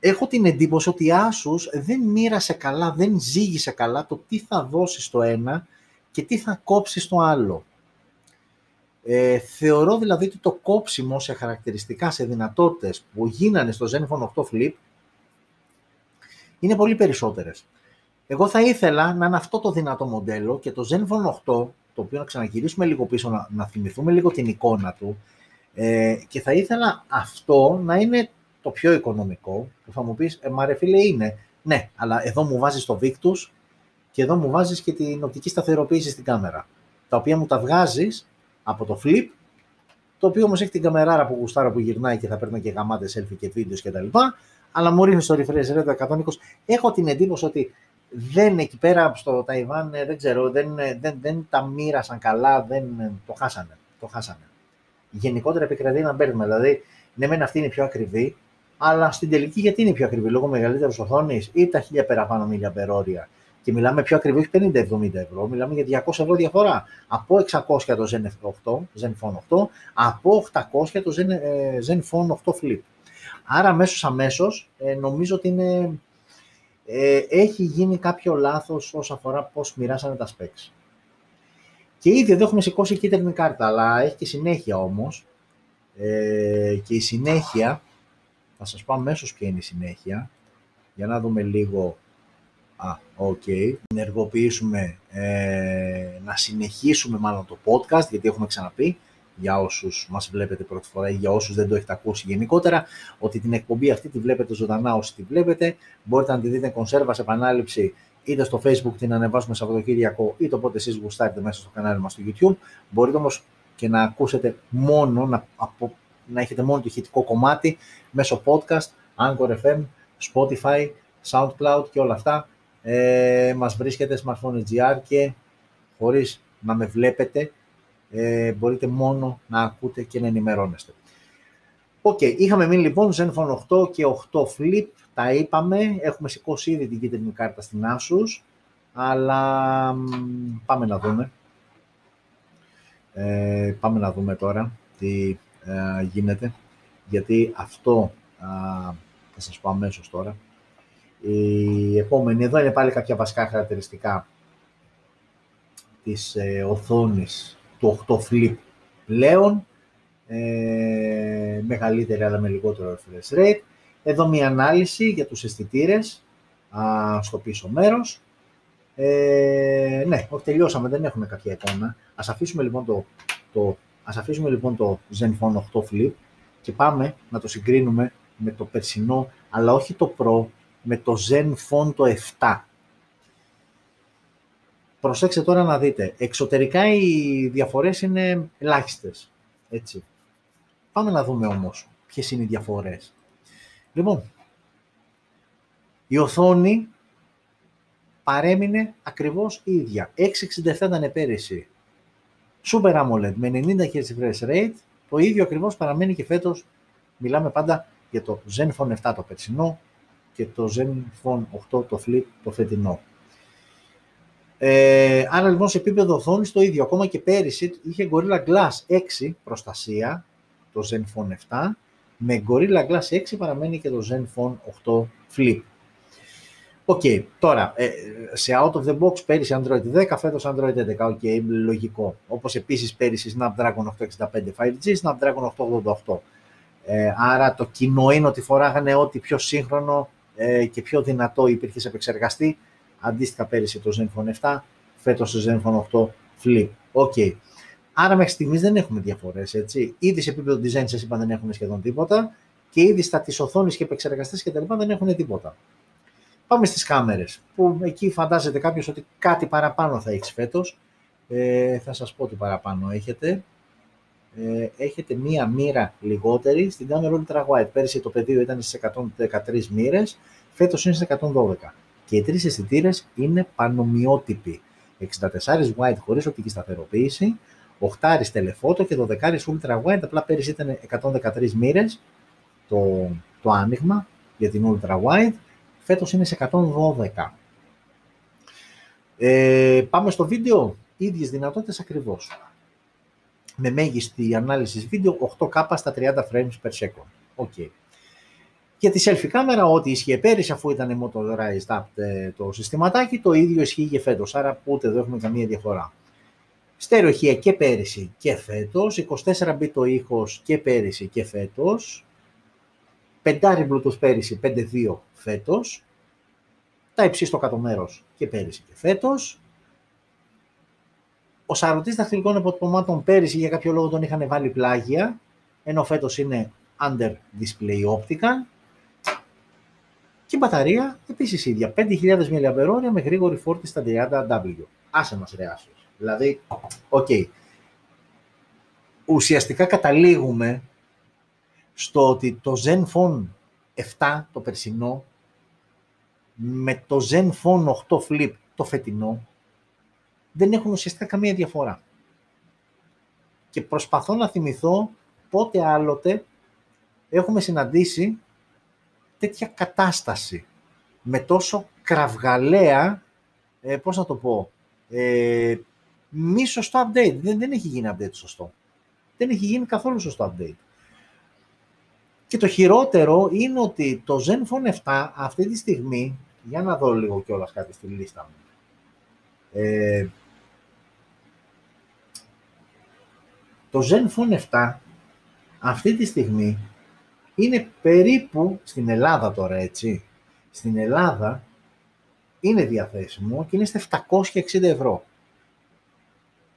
έχω την εντύπωση ότι η Asus δεν μοίρασε καλά, δεν ζήγησε καλά το τι θα δώσει στο ένα και τι θα κόψει στο άλλο. Ε, θεωρώ δηλαδή ότι το κόψιμο σε χαρακτηριστικά, σε δυνατότητες που γίνανε στο Zenfone 8 Flip είναι πολύ περισσότερες. Εγώ θα ήθελα να είναι αυτό το δυνατό μοντέλο και το Zenfone 8, το οποίο να ξαναγυρίσουμε λίγο πίσω, να, να θυμηθούμε λίγο την εικόνα του, ε, και θα ήθελα αυτό να είναι το πιο οικονομικό, που θα μου πεις, ε, μα ρε φίλε είναι. Ναι, αλλά εδώ μου βάζεις το Victus και εδώ μου βάζεις και την οπτική σταθεροποίηση στην κάμερα. Τα οποία μου τα βγάζεις από το Flip, το οποίο όμως έχει την καμεράρα που γουστάρα που γυρνάει και θα παίρνει και γαμάτες selfie και βίντεος κτλ. Αλλά μου ρίχνεις στο refresh rate 120. Έχω την εντύπωση ότι δεν εκεί πέρα στο Ταϊβάν, ε, δεν ξέρω, δεν, ε, δεν, δεν τα μοίρασαν καλά, δεν, το χάσανε. Το χάσανε. Γενικότερα επικρατεί ένα μπέρδεμα. Δηλαδή, ναι, μεν αυτή είναι πιο ακριβή, αλλά στην τελική γιατί είναι πιο ακριβή, λόγω μεγαλύτερης οθόνης ή τα 1000 παραπάνω μίλια περόρια. Και μιλάμε πιο ακριβή, 50-70 ευρώ, μιλάμε για 200 ευρώ διαφορά. Από 600 το Zen 8, Zenfone 8, από 800 το Zen, ε, Zenfone 8 Flip. Άρα αμέσως αμέσως ε, νομίζω ότι είναι, ε, έχει γίνει κάποιο λάθος όσον αφορά πώς μοιράσανε τα specs. Και ήδη εδώ έχουμε σηκώσει κίτρινη κάρτα, αλλά έχει και συνέχεια όμως. Ε, και η συνέχεια θα σας πω αμέσως ποια είναι η συνέχεια, για να δούμε λίγο, α, ok, okay. ενεργοποιήσουμε, ε, να συνεχίσουμε μάλλον το podcast, γιατί έχουμε ξαναπεί, για όσους μας βλέπετε πρώτη φορά ή για όσους δεν το έχετε ακούσει γενικότερα, ότι την εκπομπή αυτή τη βλέπετε ζωντανά όσοι τη βλέπετε. Μπορείτε να τη δείτε κονσέρβα σε επανάληψη είτε στο facebook την ανεβάσουμε Σαββατοκύριακο είτε όποτε εσείς γουστάρετε μέσα στο κανάλι μας στο YouTube. Μπορείτε όμως και να ακούσετε μόνο, να, από, να έχετε μόνο το ηχητικό κομμάτι μέσω podcast, Anchor FM, Spotify, SoundCloud και όλα αυτά. Ε, μας βρίσκετε Smartphone GR και χωρίς να με βλέπετε ε, μπορείτε μόνο να ακούτε και να ενημερώνεστε. Ok, okay. είχαμε μείνει λοιπόν Zenfone 8 και 8 Flip, τα είπαμε, έχουμε σηκώσει ήδη την κίτρινη κάρτα στην Asus, αλλά πάμε να δούμε. Ε, πάμε να δούμε τώρα τι ε, γίνεται, γιατί αυτό θα σας πω αμέσως τώρα. Η επόμενη, εδώ είναι πάλι κάποια βασικά χαρακτηριστικά της ε, οθόνης του 8 Flip πλέον, ε, μεγαλύτερη αλλά με λιγότερο refresh rate. Εδώ μια ανάλυση για τους αισθητήρες στο πίσω μέρος. Ε, ναι, όχι, τελειώσαμε, δεν έχουμε κάποια εικόνα. Ας αφήσουμε λοιπόν το, το, ας αφήσουμε, λοιπόν, το Zenfone 8 Flip και πάμε να το συγκρίνουμε με το περσινό, αλλά όχι το Pro, με το Zenfone το 7. Προσέξτε τώρα να δείτε. Εξωτερικά οι διαφορές είναι ελάχιστες. Έτσι. Πάμε να δούμε όμως ποιες είναι οι διαφορές. Λοιπόν, η οθόνη παρέμεινε ακριβώς η ίδια. 667 ήταν πέρυσι. Super AMOLED με 90 Hz refresh rate. Το ίδιο ακριβώς παραμένει και φέτος. Μιλάμε πάντα για το Zenfone 7 το περσινό και το Zenfone 8 το Flip το φετινό. Ε, άρα λοιπόν σε επίπεδο οθόνης το ίδιο. Ακόμα και πέρυσι είχε Gorilla Glass 6 προστασία, το Zenfone 7. Με Gorilla Glass 6 παραμένει και το Zenfone 8 Flip. Ok, okay, τώρα, ε, σε out of the box πέρυσι Android 10, φέτος Android 11, ok, okay, λογικό. Όπως επίσης πέρυσι Snapdragon 865 5G, Snapdragon 888. Ε, άρα το κοινό είναι ότι φοράγανε ό,τι πιο σύγχρονο ε, και πιο δυνατό υπήρχε σε επεξεργαστή. Αντίστοιχα πέρυσι το Zenfone 7, φέτος το Zenfone 8 Flip. Ok. Okay. Άρα μέχρι στιγμής δεν έχουμε διαφορές. Ήδη σε επίπεδο design σας είπα δεν έχουν σχεδόν τίποτα και ήδη στα της οθόνης και επεξεργαστές και τα λοιπά δεν έχουν τίποτα. Πάμε στις κάμερες, που εκεί φαντάζεται κάποιος ότι κάτι παραπάνω θα έχεις φέτος. Ε, θα σας πω τι παραπάνω έχετε. Ε, έχετε μία μοίρα λιγότερη στην κάμερα ultra wide. Πέρυσι το πεδίο ήταν στις 113 μοίρες, φέτος είναι στις 112. Και οι τρεις αισθητήρες είναι πανομοιότυποι. 64 wide χωρίς οπτική σταθεροποίηση, 8 telephoto και 12 ultra wide. Απλά πέρυσι ήταν 113 μοίρες το, το άνοιγμα για την ultra wide. Φέτος είναι σε 112. Ε, πάμε στο βίντεο. Ίδιες δυνατότητες ακριβώς με μέγιστη ανάλυση βίντεο 8K στα 30 frames per second. Okay. Για τη selfie κάμερα, ό,τι ισχύει πέρυσι, αφού ήταν motorized up ε, το συστηματάκι, το ίδιο ισχύει και φέτος. Άρα ούτε εδώ έχουμε καμία διαφορά. Στερεοχεία και πέρυσι και φέτος, 24 bit το ήχος και πέρυσι και φέτος, 5 Bluetooth πέρυσι, 5.2 φέτος, τα υψί στο κάτω μέρος και πέρυσι και φέτος, ο σαρωτής δαχτυλικών αποτυπωμάτων πέρυσι για κάποιο λόγο τον είχαν βάλει πλάγια, ενώ φέτος είναι under display optical. Και η μπαταρία επίσης ίδια, 5.000 mAh με γρήγορη φόρτη στα 30W. Άσε μας ρε Asus. Δηλαδή, ok. Okay. Ουσιαστικά καταλήγουμε στο ότι το Zenfone 7 το περσινό με το Zenfone 8 Flip το φετινό δεν έχουν ουσιαστικά καμία διαφορά. Και προσπαθώ να θυμηθώ πότε άλλοτε έχουμε συναντήσει τέτοια κατάσταση με τόσο κραυγαλαία, ε, πώς να το πω, ε, μη σωστό update. Δεν, δεν έχει γίνει update σωστό. Δεν έχει γίνει καθόλου σωστό update. Και το χειρότερο είναι ότι το Zenfone 7 αυτή τη στιγμή, για να δω λίγο κιόλας κάτι στη λίστα μου, ε, Το Zenfone 7 αυτή τη στιγμή είναι περίπου στην Ελλάδα τώρα, έτσι. Στην Ελλάδα είναι διαθέσιμο και είναι στα 760 ευρώ.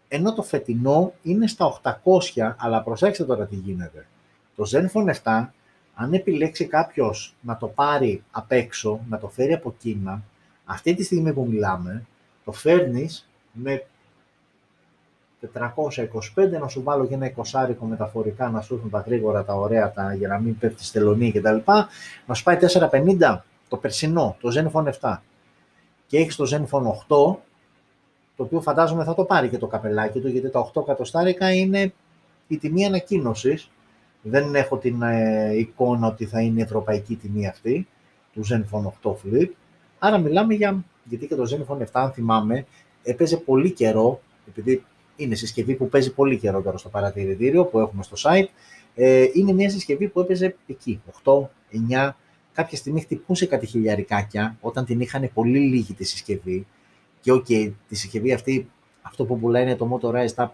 Ενώ το φετινό είναι στα 800, αλλά προσέξτε τώρα τι γίνεται. Το Zenfone 7, αν επιλέξει κάποιος να το πάρει απ' έξω, να το φέρει από Κίνα, αυτή τη στιγμή που μιλάμε, το φέρνεις με 425, να σου βάλω και ένα εικοσάρικο μεταφορικά να σου έρθουν τα γρήγορα, τα ωραία, τα, για να μην πέφτεις στελονή κτλ. Να σου πάει 450 το περσινό, το Zenfone 7. Και έχεις το Zenfone 8, το οποίο φαντάζομαι θα το πάρει και το καπελάκι του, γιατί τα 8 κατοστάρικα είναι η τιμή ανακοίνωσης. Δεν έχω την ε, εικόνα ότι θα είναι η ευρωπαϊκή τιμή αυτή του Zenfone 8 Flip. Άρα μιλάμε για, γιατί και το Zenfone 7, αν θυμάμαι, έπαιζε πολύ καιρό, επειδή είναι συσκευή που παίζει πολύ καιρό τώρα στο παρατηρητήριο που έχουμε στο site, ε, είναι μια συσκευή που έπαιζε εκεί, 8, 9, κάποια στιγμή χτυπούσε κάτι χιλιαρικάκια, όταν την είχαν πολύ λίγη τη συσκευή. Και ok, okay, τη συσκευή αυτή, αυτό που πουλάει είναι το Motorized App,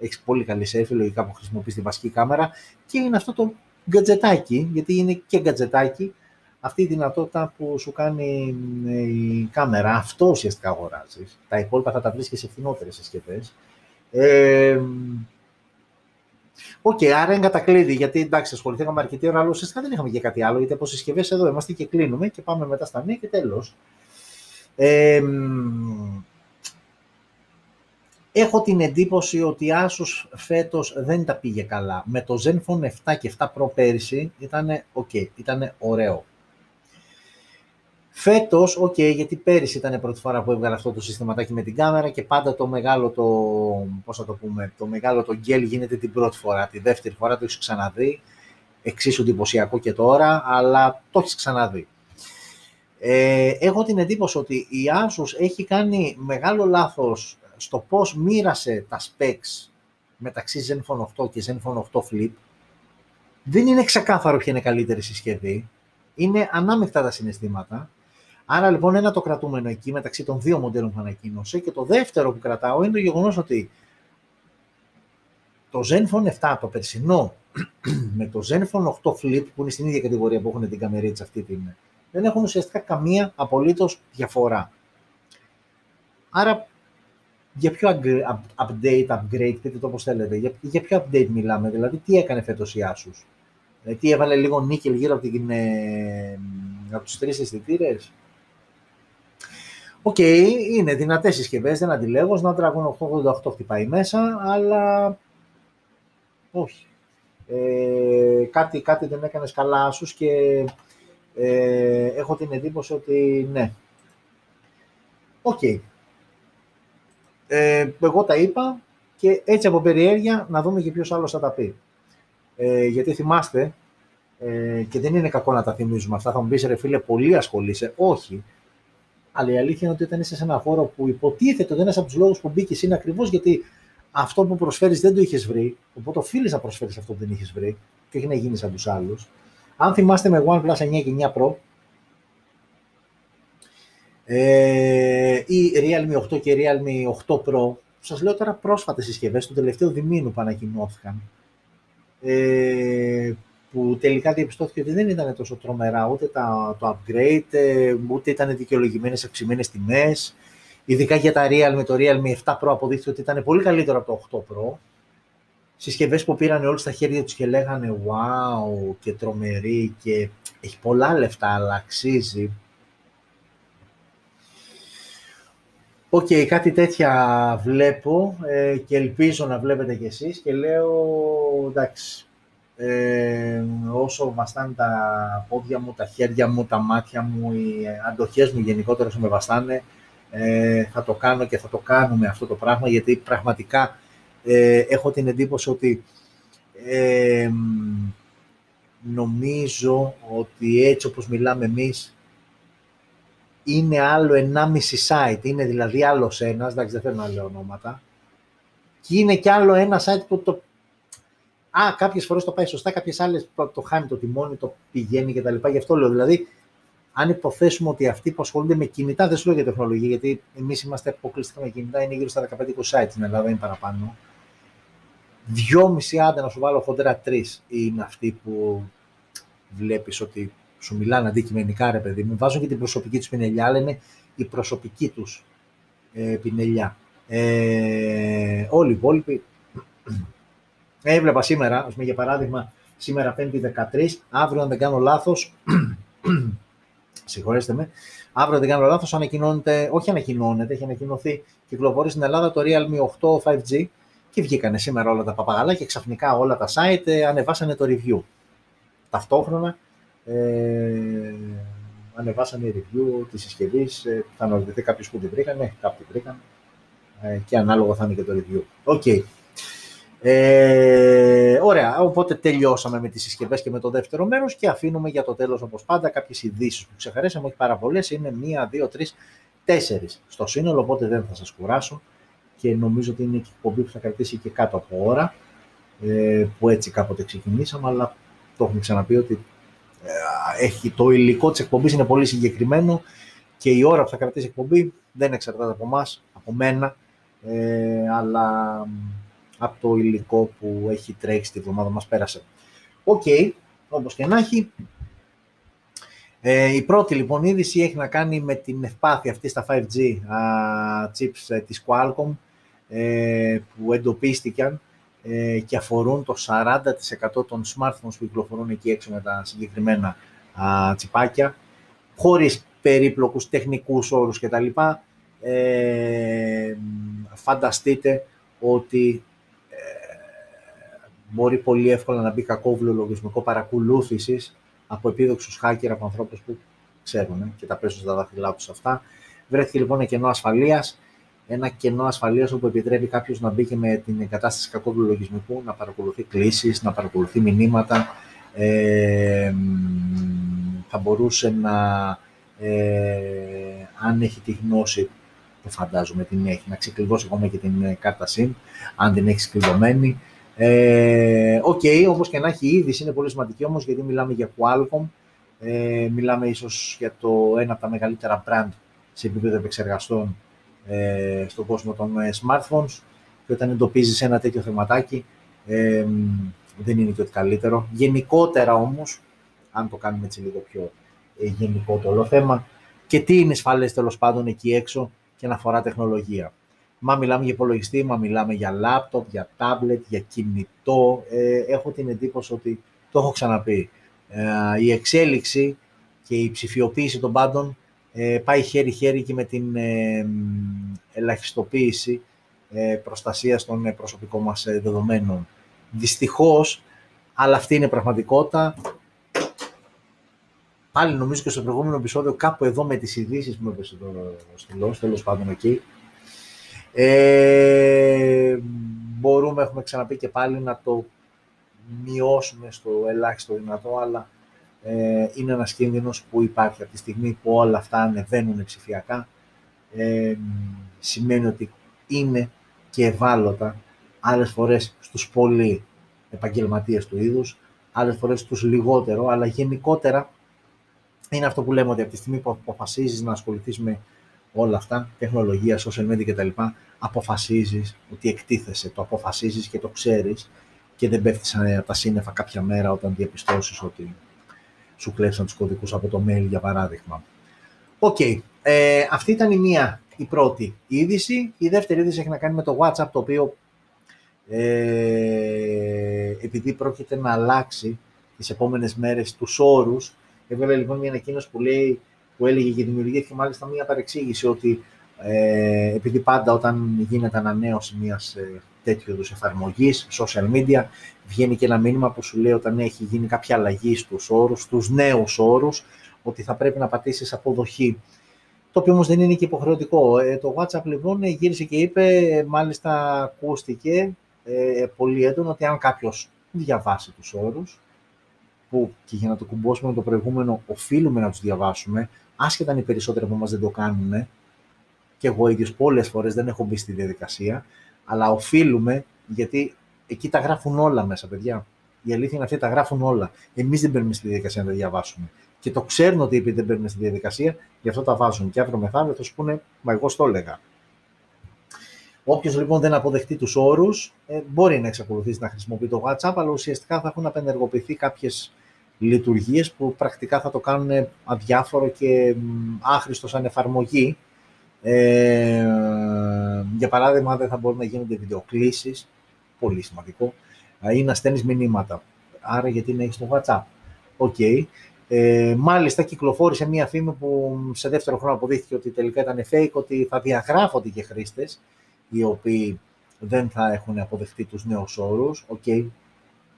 έχεις πολύ καλή selfie, λογικά που χρησιμοποιείς τη βασική κάμερα, και είναι αυτό το γκατζετάκι, γιατί είναι και γκατζετάκι, αυτή η δυνατότητα που σου κάνει ε, η κάμερα. Αυτό ουσιαστικά αγοράζεις. Τα υπόλοιπα θα τα βρεις και σε φθηνότερες συσκευές. Ε, Ok, okay, άρα εν κατακλείδι, γιατί εντάξει, ασχοληθήκαμε αρκετή ώρα, αλλά ουσιαστικά δεν είχαμε και κάτι άλλο, γιατί από συσκευές εδώ είμαστε και κλείνουμε και πάμε μετά στα νέα και τέλος. Ε, έχω την εντύπωση ότι η Asus φέτος δεν τα πήγε καλά. Με το Zenfone 7 και 7 Pro πέρυσι ήταν ok, ήταν ωραίο. Φέτος, ok, okay, γιατί πέρυσι ήταν η πρώτη φορά που έβγαλε αυτό το συστηματάκι με την κάμερα και πάντα το μεγάλο το, πώς θα το πούμε, το μεγάλο το γκέλ γίνεται την πρώτη φορά. Τη δεύτερη φορά το έχεις ξαναδεί, εξίσου εντυπωσιακό και τώρα, αλλά το έχεις ξαναδεί. Ε, έχω την εντύπωση ότι η Asus έχει κάνει μεγάλο λάθος στο πώς μοίρασε τα specs μεταξύ Zenfone 8 και Zenfone 8 Flip. Δεν είναι ξεκάθαρο ποια είναι καλύτερη συσκευή. Είναι ανάμεικτα τα συναισθήματα. Άρα λοιπόν ένα το κρατούμενο εκεί μεταξύ των δύο μοντέλων που ανακοίνωσε και το δεύτερο που κρατάω είναι το γεγονός ότι το Zenfone 7, το περσινό, με το Zenfone 8 Flip που είναι στην ίδια κατηγορία που έχουν την καμερίτσα αυτή την, δεν έχουν ουσιαστικά καμία απολύτως διαφορά. Άρα για ποιο update, upgrade, πείτε το όπως θέλετε, για, για ποιο update μιλάμε, δηλαδή τι έκανε φέτος η Asus; Ε, τι έβαλε λίγο νίκελ γύρω από, την, ε, από τους τρεις αισθητήρες; Ok, okay, είναι δυνατές συσκευές, δεν αντιλέγω. Snapdragon 888 χτυπάει μέσα, αλλά όχι. Ε, κάτι, κάτι δεν έκανες καλά Asus και ε, έχω την εντύπωση ότι ναι. Ok. Okay. Ε, εγώ τα είπα και έτσι από περιέργεια να δούμε και ποιος άλλος θα τα πει. Ε, γιατί θυμάστε, ε, και δεν είναι κακό να τα θυμίζουμε αυτά, θα μου πεις ρε φίλε πολύ ασχολείσαι. Όχι, αλλά η αλήθεια είναι ότι όταν είσαι σε ένα χώρο που υποτίθεται ότι ένας από τους λόγους που μπήκες είναι ακριβώς γιατί αυτό που προσφέρεις δεν το είχες βρει, οπότε οφείλεις να προσφέρεις αυτό που δεν είχες βρει και όχι να γίνεις σαν τους άλλους. Αν θυμάστε με OnePlus 9 και 9 Pro, ε, ή Realme 8 και Realme 8 Pro, σας λέω τώρα πρόσφατες συσκευές του τελευταίου διμήνου που ανακοινώθηκαν. Ε, που τελικά διαπιστώθηκε ότι δεν ήταν τόσο τρομερά ούτε τα, το upgrade, ε, ούτε ήταν δικαιολογημένες αυξημένες τιμές. Ειδικά για τα Real με το Realme 7 Pro αποδείχθηκε ότι ήταν πολύ καλύτερο από το 8 Pro. Συσκευές που πήραν όλοι στα χέρια τους και λέγανε wow και τρομερή και έχει πολλά λεφτά αλλά αξίζει. Ok, okay, κάτι τέτοια βλέπω ε, και ελπίζω να βλέπετε κι εσείς και λέω εντάξει, ε, όσο βαστάνε τα πόδια μου, τα χέρια μου, τα μάτια μου, οι αντοχές μου γενικότερα όσο με βαστάνε, ε, θα το κάνω και θα το κάνουμε αυτό το πράγμα, γιατί πραγματικά ε, έχω την εντύπωση ότι ε, νομίζω ότι έτσι όπως μιλάμε εμείς, είναι άλλο 1,5 site, είναι δηλαδή άλλο ένας, εντάξει δεν θέλω να λέω ονόματα, και είναι κι άλλο ένα site που το Α, κάποιες φορές το πάει σωστά, κάποιες άλλες το χάνει το τιμόνι, το πηγαίνει κτλ. Γι' αυτό λέω. Δηλαδή, αν υποθέσουμε ότι αυτοί που ασχολούνται με κινητά, δεν σου λέω για τεχνολογία, γιατί εμείς είμαστε αποκλειστικά με κινητά, είναι γύρω στα 15-20 sites στην Ελλάδα, είναι παραπάνω. Δυόμιση άντε να σου βάλω χοντρά τρεις είναι αυτοί που βλέπεις ότι σου μιλάνε αντικειμενικά, ρε παιδί μου. Βάζουν και την προσωπική τους πινελιά, αλλά είναι η προσωπική τους ε, πινελιά. Ε, όλοι οι υπόλοιποι Έβλεπα σήμερα, ας πούμε, για παράδειγμα, σήμερα 5η 13, αύριο αν δεν κάνω λάθος, συγχωρέστε με, αύριο δεν κάνω λάθος, ανακοινώνεται, όχι ανακοινώνεται, έχει ανακοινωθεί, κυκλοφορεί στην Ελλάδα το Realme 8 5G και βγήκανε σήμερα όλα τα παπαγαλά και ξαφνικά όλα τα site ε, ανεβάσανε το review. Ταυτόχρονα ε, ανεβάσανε review της συσκευής. Ε, θα αναρωτηθεί κάποιος που την βρήκανε, κάποιοι την βρήκαν ε, και ανάλογο θα είναι και το review. OK. Okay. Ε, ωραία, οπότε τελειώσαμε με τις συσκευές και με το δεύτερο μέρος και αφήνουμε για το τέλος όπως πάντα κάποιες ειδήσεις που ξεχωρίσαμε, όχι πάρα πολλές, είναι μία, δύο, τρεις, τέσσερις στο σύνολο, οπότε δεν θα σας κουράσω και νομίζω ότι είναι η εκπομπή που θα κρατήσει και κάτω από ώρα, ε, που έτσι κάποτε ξεκινήσαμε, αλλά το έχουμε ξαναπεί ότι ε, έχει, το υλικό της εκπομπής είναι πολύ συγκεκριμένο και η ώρα που θα κρατήσει η εκπομπή δεν εξαρτάται από εμάς, από μένα, ε, αλλά από το υλικό που έχει τρέξει τη βδομάδα μας πέρασε. OK, okay, όπως και να έχει. Ε, η πρώτη λοιπόν είδηση έχει να κάνει με την ευπάθεια αυτή στα 5G α, chips ε, της Qualcomm ε, που εντοπίστηκαν ε, και αφορούν το 40% των smartphones που κυκλοφορούν εκεί έξω με τα συγκεκριμένα α, τσιπάκια χωρίς περίπλοκους τεχνικούς όρους κτλ. Ε, φανταστείτε ότι μπορεί πολύ εύκολα να μπει κακόβουλο λογισμικό παρακολούθησης από επίδοξους hacker, από ανθρώπους που ξέρουν ε, και τα πέσουν στα δάχτυλά τους αυτά. Βρέθηκε λοιπόν ένα κενό ασφαλείας. Ένα κενό ασφαλείας όπου επιτρέπει κάποιος να μπει και με την εγκατάσταση κακόβουλου λογισμικού να παρακολουθεί κλήσεις, να παρακολουθεί μηνύματα. Ε, θα μπορούσε να, ε, αν έχει τη γνώση που φαντάζομαι την έχει, να ξεκλειδώσει ακόμα και την κάρτα SIM, αν την έχει κλειδωμένη, ε, οκ, ε, okay, όπως και να έχει η είδηση είναι πολύ σημαντική όμως γιατί μιλάμε για Qualcomm, ε, μιλάμε ίσως για το ένα από τα μεγαλύτερα brand σε επίπεδο επεξεργαστών ε, στον κόσμο των ε, smartphones και όταν εντοπίζεις ένα τέτοιο θεματάκι ε, δεν είναι και ότι καλύτερο. Γενικότερα όμως, αν το κάνουμε έτσι λίγο πιο ε, γενικό το όλο θέμα, και τι είναι ασφαλές τέλος πάντων εκεί έξω και να αφορά τεχνολογία. Μα μιλάμε για υπολογιστή, μα μιλάμε για λάπτοπ, για τάμπλετ, για κινητό. Ε, έχω την εντύπωση ότι, το έχω ξαναπεί, ε, η εξέλιξη και η ψηφιοποίηση των πάντων ε, πάει χέρι-χέρι και με την ε, ελαχιστοποίηση ε, προστασίας των προσωπικών μας δεδομένων. Δυστυχώς, αλλά αυτή είναι η πραγματικότητα. Πάλι νομίζω και στο προηγούμενο επεισόδιο, κάπου εδώ με τις ειδήσεις που μου έπεσε το στυλός, τέλος πάντων εκεί, ε, μπορούμε, έχουμε ξαναπεί και πάλι, να το μειώσουμε στο ελάχιστο δυνατό, αλλά ε, είναι ένας κίνδυνος που υπάρχει από τη στιγμή που όλα αυτά ανεβαίνουν ψηφιακά. Ε, σημαίνει ότι είναι και ευάλωτα άλλες φορές στους πολύ επαγγελματίες του είδους, άλλες φορές στους λιγότερο, αλλά γενικότερα είναι αυτό που λέμε ότι από τη στιγμή που αποφασίζεις να ασχοληθείς με όλα αυτά, τεχνολογία, social media κτλ. Αποφασίζεις ότι εκτίθεσαι, το αποφασίζεις και το ξέρεις και δεν πέφτεις από τα σύννεφα κάποια μέρα όταν διαπιστώσεις ότι σου κλέψαν τους κωδικούς από το mail, για παράδειγμα. OK. Okay. Ε, αυτή ήταν η μία, η πρώτη είδηση. Η δεύτερη είδηση έχει να κάνει με το WhatsApp, το οποίο ε, επειδή πρόκειται να αλλάξει τις επόμενες μέρες τους όρους, έβγαλε λοιπόν μια ανακοίνωση που λέει που έλεγε και δημιουργήθηκε μάλιστα μια παρεξήγηση ότι ε, επειδή πάντα όταν γίνεται ανανέωση μιας ε, τέτοιου είδους εφαρμογής, social media, βγαίνει και ένα μήνυμα που σου λέει όταν έχει γίνει κάποια αλλαγή στους όρους, στους νέους όρους, ότι θα πρέπει να πατήσεις αποδοχή. Το οποίο όμως δεν είναι και υποχρεωτικό. Ε, το WhatsApp λοιπόν γύρισε και είπε, μάλιστα ακούστηκε ε, πολύ έντονο, ότι αν κάποιος διαβάσει τους όρους, που και για να το κουμπώσουμε το προηγούμενο, οφείλουμε να τους διαβάσουμε, άσχετα αν οι περισσότεροι από εμάς δεν το κάνουν, και εγώ ίδιος πολλές φορές δεν έχω μπει στη διαδικασία, αλλά οφείλουμε γιατί εκεί τα γράφουν όλα μέσα, παιδιά. Η αλήθεια είναι αυτή, τα γράφουν όλα. Εμείς δεν μπαίνουμε στη διαδικασία να τα διαβάσουμε. Και το ξέρουν ότι επειδή δεν μπαίνουμε στη διαδικασία, γι' αυτό τα βάζουν. Και αύριο μεθαύριο θα σου πούνε, Μα εγώ στο έλεγα. Όποιος λοιπόν δεν αποδεχτεί τους όρους, ε, μπορεί να εξακολουθήσει να χρησιμοποιεί το WhatsApp, αλλά ουσιαστικά θα έχουν απενεργοποιηθεί κάποιες λειτουργίες που πρακτικά θα το κάνουν αδιάφορο και άχρηστο σαν εφαρμογή. Ε, για παράδειγμα, δεν θα μπορούν να γίνονται βιντεοκλήσεις, πολύ σημαντικό, ή να στέλνεις μηνύματα. Άρα γιατί να έχεις το WhatsApp. OK. Okay. Ε, μάλιστα κυκλοφόρησε μία φήμη που σε δεύτερο χρόνο αποδείχθηκε ότι τελικά ήταν fake, ότι θα διαγράφονται και χρήστες οι οποίοι δεν θα έχουν αποδεχτεί τους νέους όρους. OK, okay.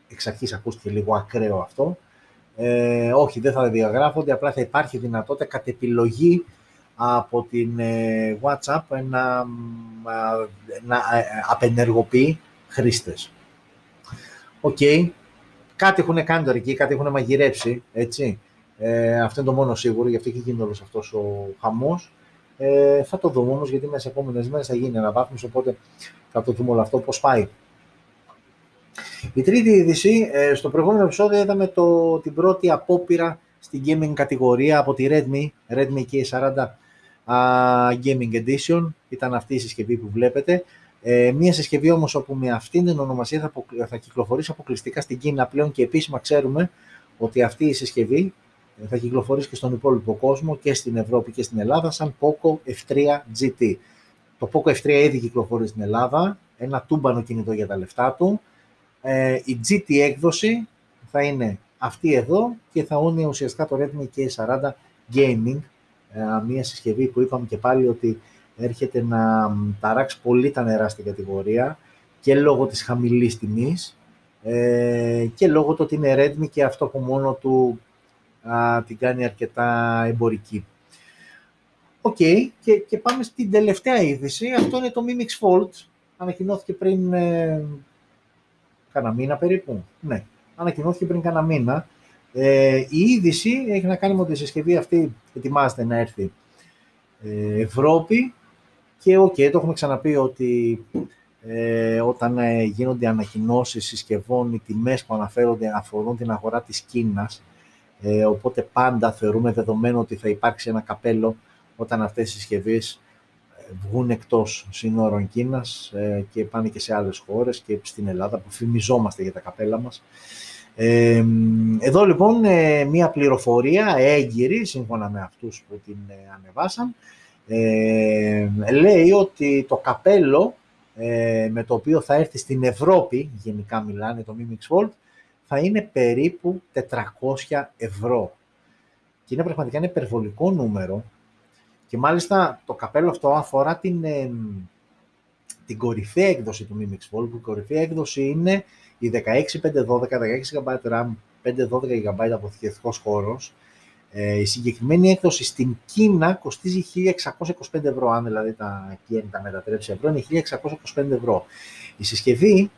εξ αρχής ακούστηκε λίγο ακραίο αυτό. Ε, όχι, δεν θα διαγράφονται, απλά θα υπάρχει δυνατότητα κατ' επιλογή από την ε, WhatsApp να, να ε, απενεργοποιεί χρήστες. OK, okay. κάτι έχουν κάνει τώρα εκεί, κάτι έχουν μαγειρέψει, έτσι. Ε, αυτό είναι το μόνο σίγουρο, γι' αυτό και έγινε όλος αυτός ο χαμός. Ε, θα το δούμε όμως, γιατί μέσα στις επόμενες μέρες θα γίνει αναβάθμιση, οπότε θα το δούμε όλο αυτό πώς πάει. Η τρίτη είδηση, ε, στο προηγούμενο επεισόδιο είδαμε το, την πρώτη απόπειρα στην gaming κατηγορία από τη Redmi, Redmi K40 uh, Gaming Edition, ήταν αυτή η συσκευή που βλέπετε. Ε, μια συσκευή όμως όπου με αυτήν την ονομασία θα, θα κυκλοφορήσει αποκλειστικά στην Κίνα πλέον και επίσημα ξέρουμε ότι αυτή η συσκευή ε, θα κυκλοφορήσει και στον υπόλοιπο κόσμο και στην Ευρώπη και στην Ελλάδα σαν Poco F3 GT. Το Poco F3 ήδη κυκλοφορεί στην Ελλάδα, ένα τούμπανο κινητό για τα λεφτά του. Ε, η GT έκδοση θα είναι αυτή εδώ και θα είναι ουσιαστικά το Redmi K40 Gaming, ε, μια συσκευή που είπαμε και πάλι ότι έρχεται να ταράξει πολύ τα νερά στην κατηγορία και λόγω της χαμηλής τιμής ε, και λόγω του ότι είναι Redmi και αυτό που μόνο του α, την κάνει αρκετά εμπορική. OK, okay, και, και πάμε στην τελευταία είδηση. Αυτό είναι το Mi Mix Fold. Ανακοινώθηκε πριν ε, κάνα μήνα περίπου. Ναι, ανακοινώθηκε πριν κάνα μήνα. Ε, η είδηση έχει να κάνει με ότι η συσκευή αυτή ετοιμάζεται να έρθει. Ε, Ευρώπη. Και OK, okay, το έχουμε ξαναπεί ότι ε, όταν ε, γίνονται ανακοινώσεις συσκευών, οι τιμές που αναφέρονται αφορούν την αγορά της Κίνας, ε, οπότε πάντα θεωρούμε δεδομένο ότι θα υπάρξει ένα καπέλο όταν αυτές οι συσκευές ε, βγουν εκτός σύνορων Κίνας ε, και πάνε και σε άλλες χώρες και στην Ελλάδα που φημιζόμαστε για τα καπέλα μας. Ε, εδώ λοιπόν μία πληροφορία έγκυρη, σύμφωνα με αυτούς που την ανεβάσαν, λέει ότι το καπέλο με το οποίο θα έρθει στην Ευρώπη, γενικά μιλάνε το Mimix World, θα είναι περίπου 400 ευρώ. Και είναι πραγματικά ένα υπερβολικό νούμερο. Και μάλιστα το καπέλο αυτό αφορά την, ε, την κορυφαία έκδοση του Mimix Fold, που η κορυφαία έκδοση είναι η 16512, 16 GB RAM, 512 GB αποθηκευτικός χώρος. Ε, η συγκεκριμένη έκδοση στην Κίνα κοστίζει 1625 ευρώ, αν δηλαδή τα Κίνα τα μετατρέψει ευρώ, είναι 1625 ευρώ. Η συσκευή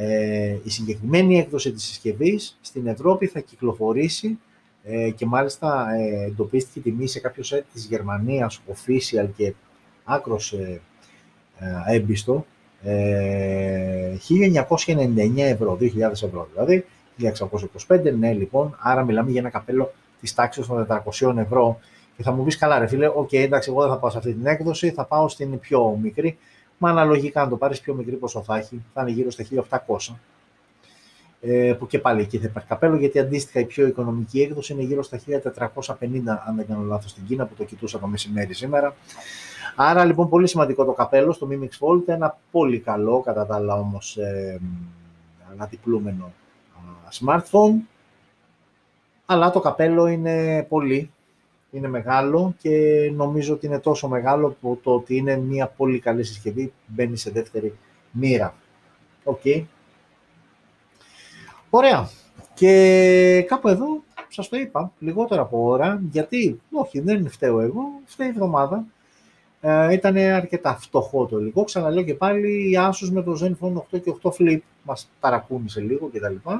ε, η συγκεκριμένη έκδοση της συσκευής στην Ευρώπη θα κυκλοφορήσει ε, και μάλιστα ε, εντοπίστηκε τιμή σε κάποιο site της Γερμανίας, official και άκρως ε, ε έμπιστο, 1999 ευρώ, 2.000 ευρώ δηλαδή, 1625, ναι λοιπόν, άρα μιλάμε για ένα καπέλο της τάξης των 400 ευρώ και θα μου πεις καλά ρε φίλε, OK, okay, εντάξει, εγώ δεν θα πάω σε αυτή την έκδοση, θα πάω στην πιο μικρή, Μα αναλογικά, αν το πάρεις πιο μικρή πόσο θα έχει, θα είναι γύρω στα 1800. Ε, που και πάλι εκεί θα υπάρχει καπέλο, γιατί αντίστοιχα η πιο οικονομική έκδοση είναι γύρω στα 1450, αν δεν κάνω λάθος, στην Κίνα, που το κοιτούσα το μεσημέρι σήμερα. Άρα λοιπόν πολύ σημαντικό το καπέλο στο Mimix Fold, ένα πολύ καλό, κατά τα άλλα όμως, ε, ανατυπλούμενο smartphone. Αλλά το καπέλο είναι πολύ είναι μεγάλο και νομίζω ότι είναι τόσο μεγάλο που το ότι είναι μια πολύ καλή συσκευή μπαίνει σε δεύτερη μοίρα. Οκ. Ωραία. Και κάπου εδώ σας το είπα, λιγότερα από ώρα, γιατί, όχι, δεν φταίω εγώ, φταίει η εβδομάδα. Ε, ήταν αρκετά φτωχό το υλικό. Ξαναλέω και πάλι, η Asus με το Zenfone 8 και 8 Flip μας ταρακούνησε λίγο κτλ.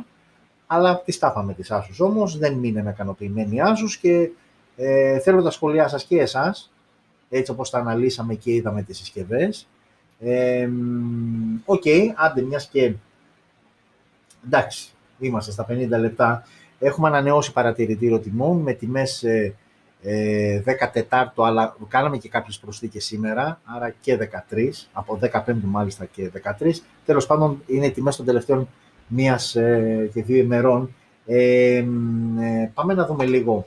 Αλλά τη θάψαμε την Asus όμως, δεν μείναμε ικανοποιημένοι η Asus και ε, θέλω τα σχόλιά σας και εσάς, έτσι όπως τα αναλύσαμε και είδαμε τις συσκευές. Ε, OK, okay, άντε μιας και... Εντάξει, είμαστε στα 50 λεπτά. Έχουμε ανανεώσει παρατηρητήριο τιμών με τιμές ε, ε, 14, αλλά κάναμε και κάποιες προσθήκες σήμερα, άρα και 13, από 15 μάλιστα και 13. Τέλος πάντων, είναι οι τιμές των τελευταίων μίας ε, και δύο ημερών. Ε, ε, πάμε να δούμε λίγο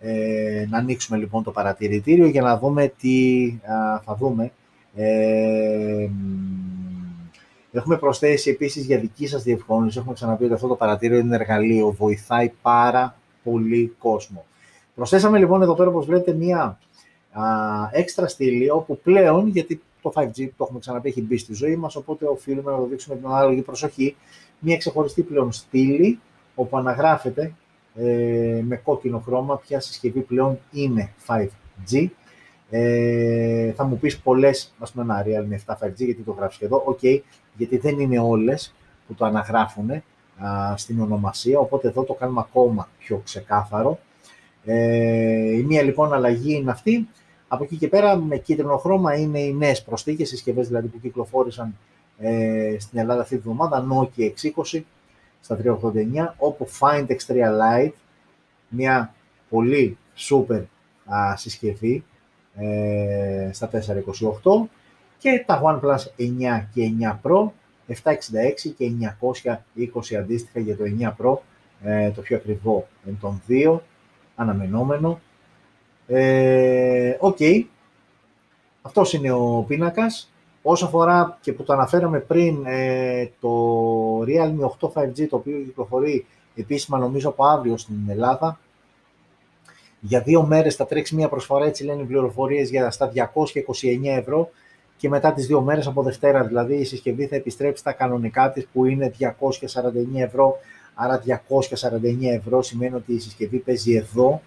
ε, να ανοίξουμε λοιπόν το παρατηρητήριο για να δούμε τι θα δούμε. Ε, έχουμε προσθέσει επίσης για δική σας διευκόλυνση, έχουμε ξαναπεί ότι αυτό το παρατηρητήριο είναι εργαλείο, βοηθάει πάρα πολύ κόσμο. Προσθέσαμε λοιπόν εδώ πέρα, όπως βλέπετε, μία α, έξτρα στήλη, όπου πλέον, γιατί το 5G, το έχουμε ξαναπεί, έχει μπει στη ζωή μας, οπότε οφείλουμε να το δείξουμε την ανάλογη προσοχή, μία ξεχωριστή πλέον στήλη, όπου αναγράφεται ε, με κόκκινο χρώμα ποια συσκευή πλέον είναι 5G. Ε, θα μου πεις πολλές, ας πούμε ένα Realme 7 5G, γιατί το γράφεις εδώ, ok, γιατί δεν είναι όλες που το αναγράφουν στην ονομασία, οπότε εδώ το κάνουμε ακόμα πιο ξεκάθαρο. Ε, η μία λοιπόν αλλαγή είναι αυτή. Από εκεί και πέρα με κίτρινο χρώμα είναι οι νέες προσθήκες, συσκευές δηλαδή που κυκλοφόρησαν ε, στην Ελλάδα αυτή τη βδομάδα, Nokia 620 στα 389, Oppo Find X3 Lite, μια πολύ super α, συσκευή ε, στα 428 και τα OnePlus 9 και 9 Pro 766 και 920 αντίστοιχα για το 9 Pro, ε, το πιο ακριβό εκ των δύο, αναμενόμενο. Ε, OK, okay. αυτός είναι ο πίνακας. Όσο αφορά και που το αναφέραμε πριν, ε, το Realme 8 5G, το οποίο κυκλοφορεί επίσημα νομίζω από αύριο στην Ελλάδα, για δύο μέρες θα τρέξει μια προσφορά, έτσι λένε οι πληροφορίες, για στα 229 ευρώ και μετά τις δύο μέρες από Δευτέρα δηλαδή η συσκευή θα επιστρέψει στα κανονικά της που είναι 249 ευρώ. Άρα 249 ευρώ σημαίνει ότι η συσκευή παίζει εδώ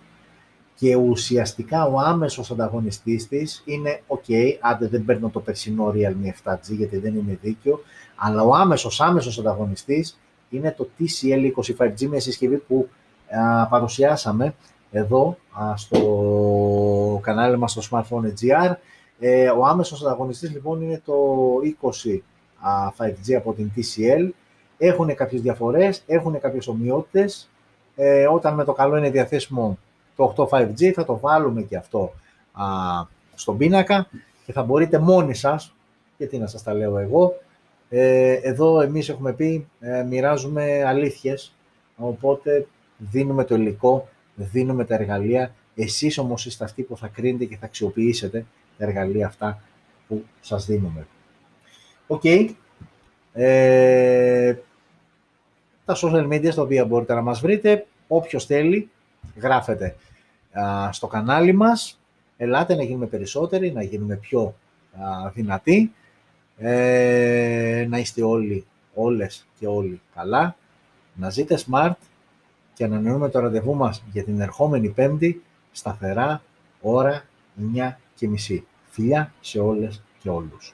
και ουσιαστικά ο άμεσος ανταγωνιστής της είναι ok, άντε δεν παίρνω το περσινό Realme 7G γιατί δεν είναι δίκιο, αλλά ο άμεσος άμεσος ανταγωνιστής είναι το TCL 25G, μια συσκευή που α, παρουσιάσαμε εδώ α, στο κανάλι μας στο Smartphone GR. Ε, ο άμεσος ανταγωνιστής λοιπόν είναι το 20 5G από την TCL. Έχουν κάποιες διαφορές, έχουν κάποιες ομοιότητες. Ε, όταν με το καλό είναι διαθέσιμο το 8 5G θα το βάλουμε και αυτό α, στον πίνακα και θα μπορείτε μόνοι σας, γιατί να σας τα λέω εγώ, ε, εδώ εμείς έχουμε πει ε, μοιράζουμε αλήθειες, οπότε δίνουμε το υλικό, δίνουμε τα εργαλεία, εσείς όμως είστε αυτοί που θα κρίνετε και θα αξιοποιήσετε τα εργαλεία αυτά που σας δίνουμε. OK. Okay. Ε, τα social media στα οποία μπορείτε να μας βρείτε, όποιος θέλει, γράφετε στο κανάλι μας. Ελάτε να γίνουμε περισσότεροι, να γίνουμε πιο α, δυνατοί, ε, να είστε όλοι, όλες και όλοι καλά, να ζείτε smart και ανανεώνουμε το ραντεβού μας για την ερχόμενη Πέμπτη, σταθερά, ώρα 9 και μισή. Φιλιά σε όλες και όλους.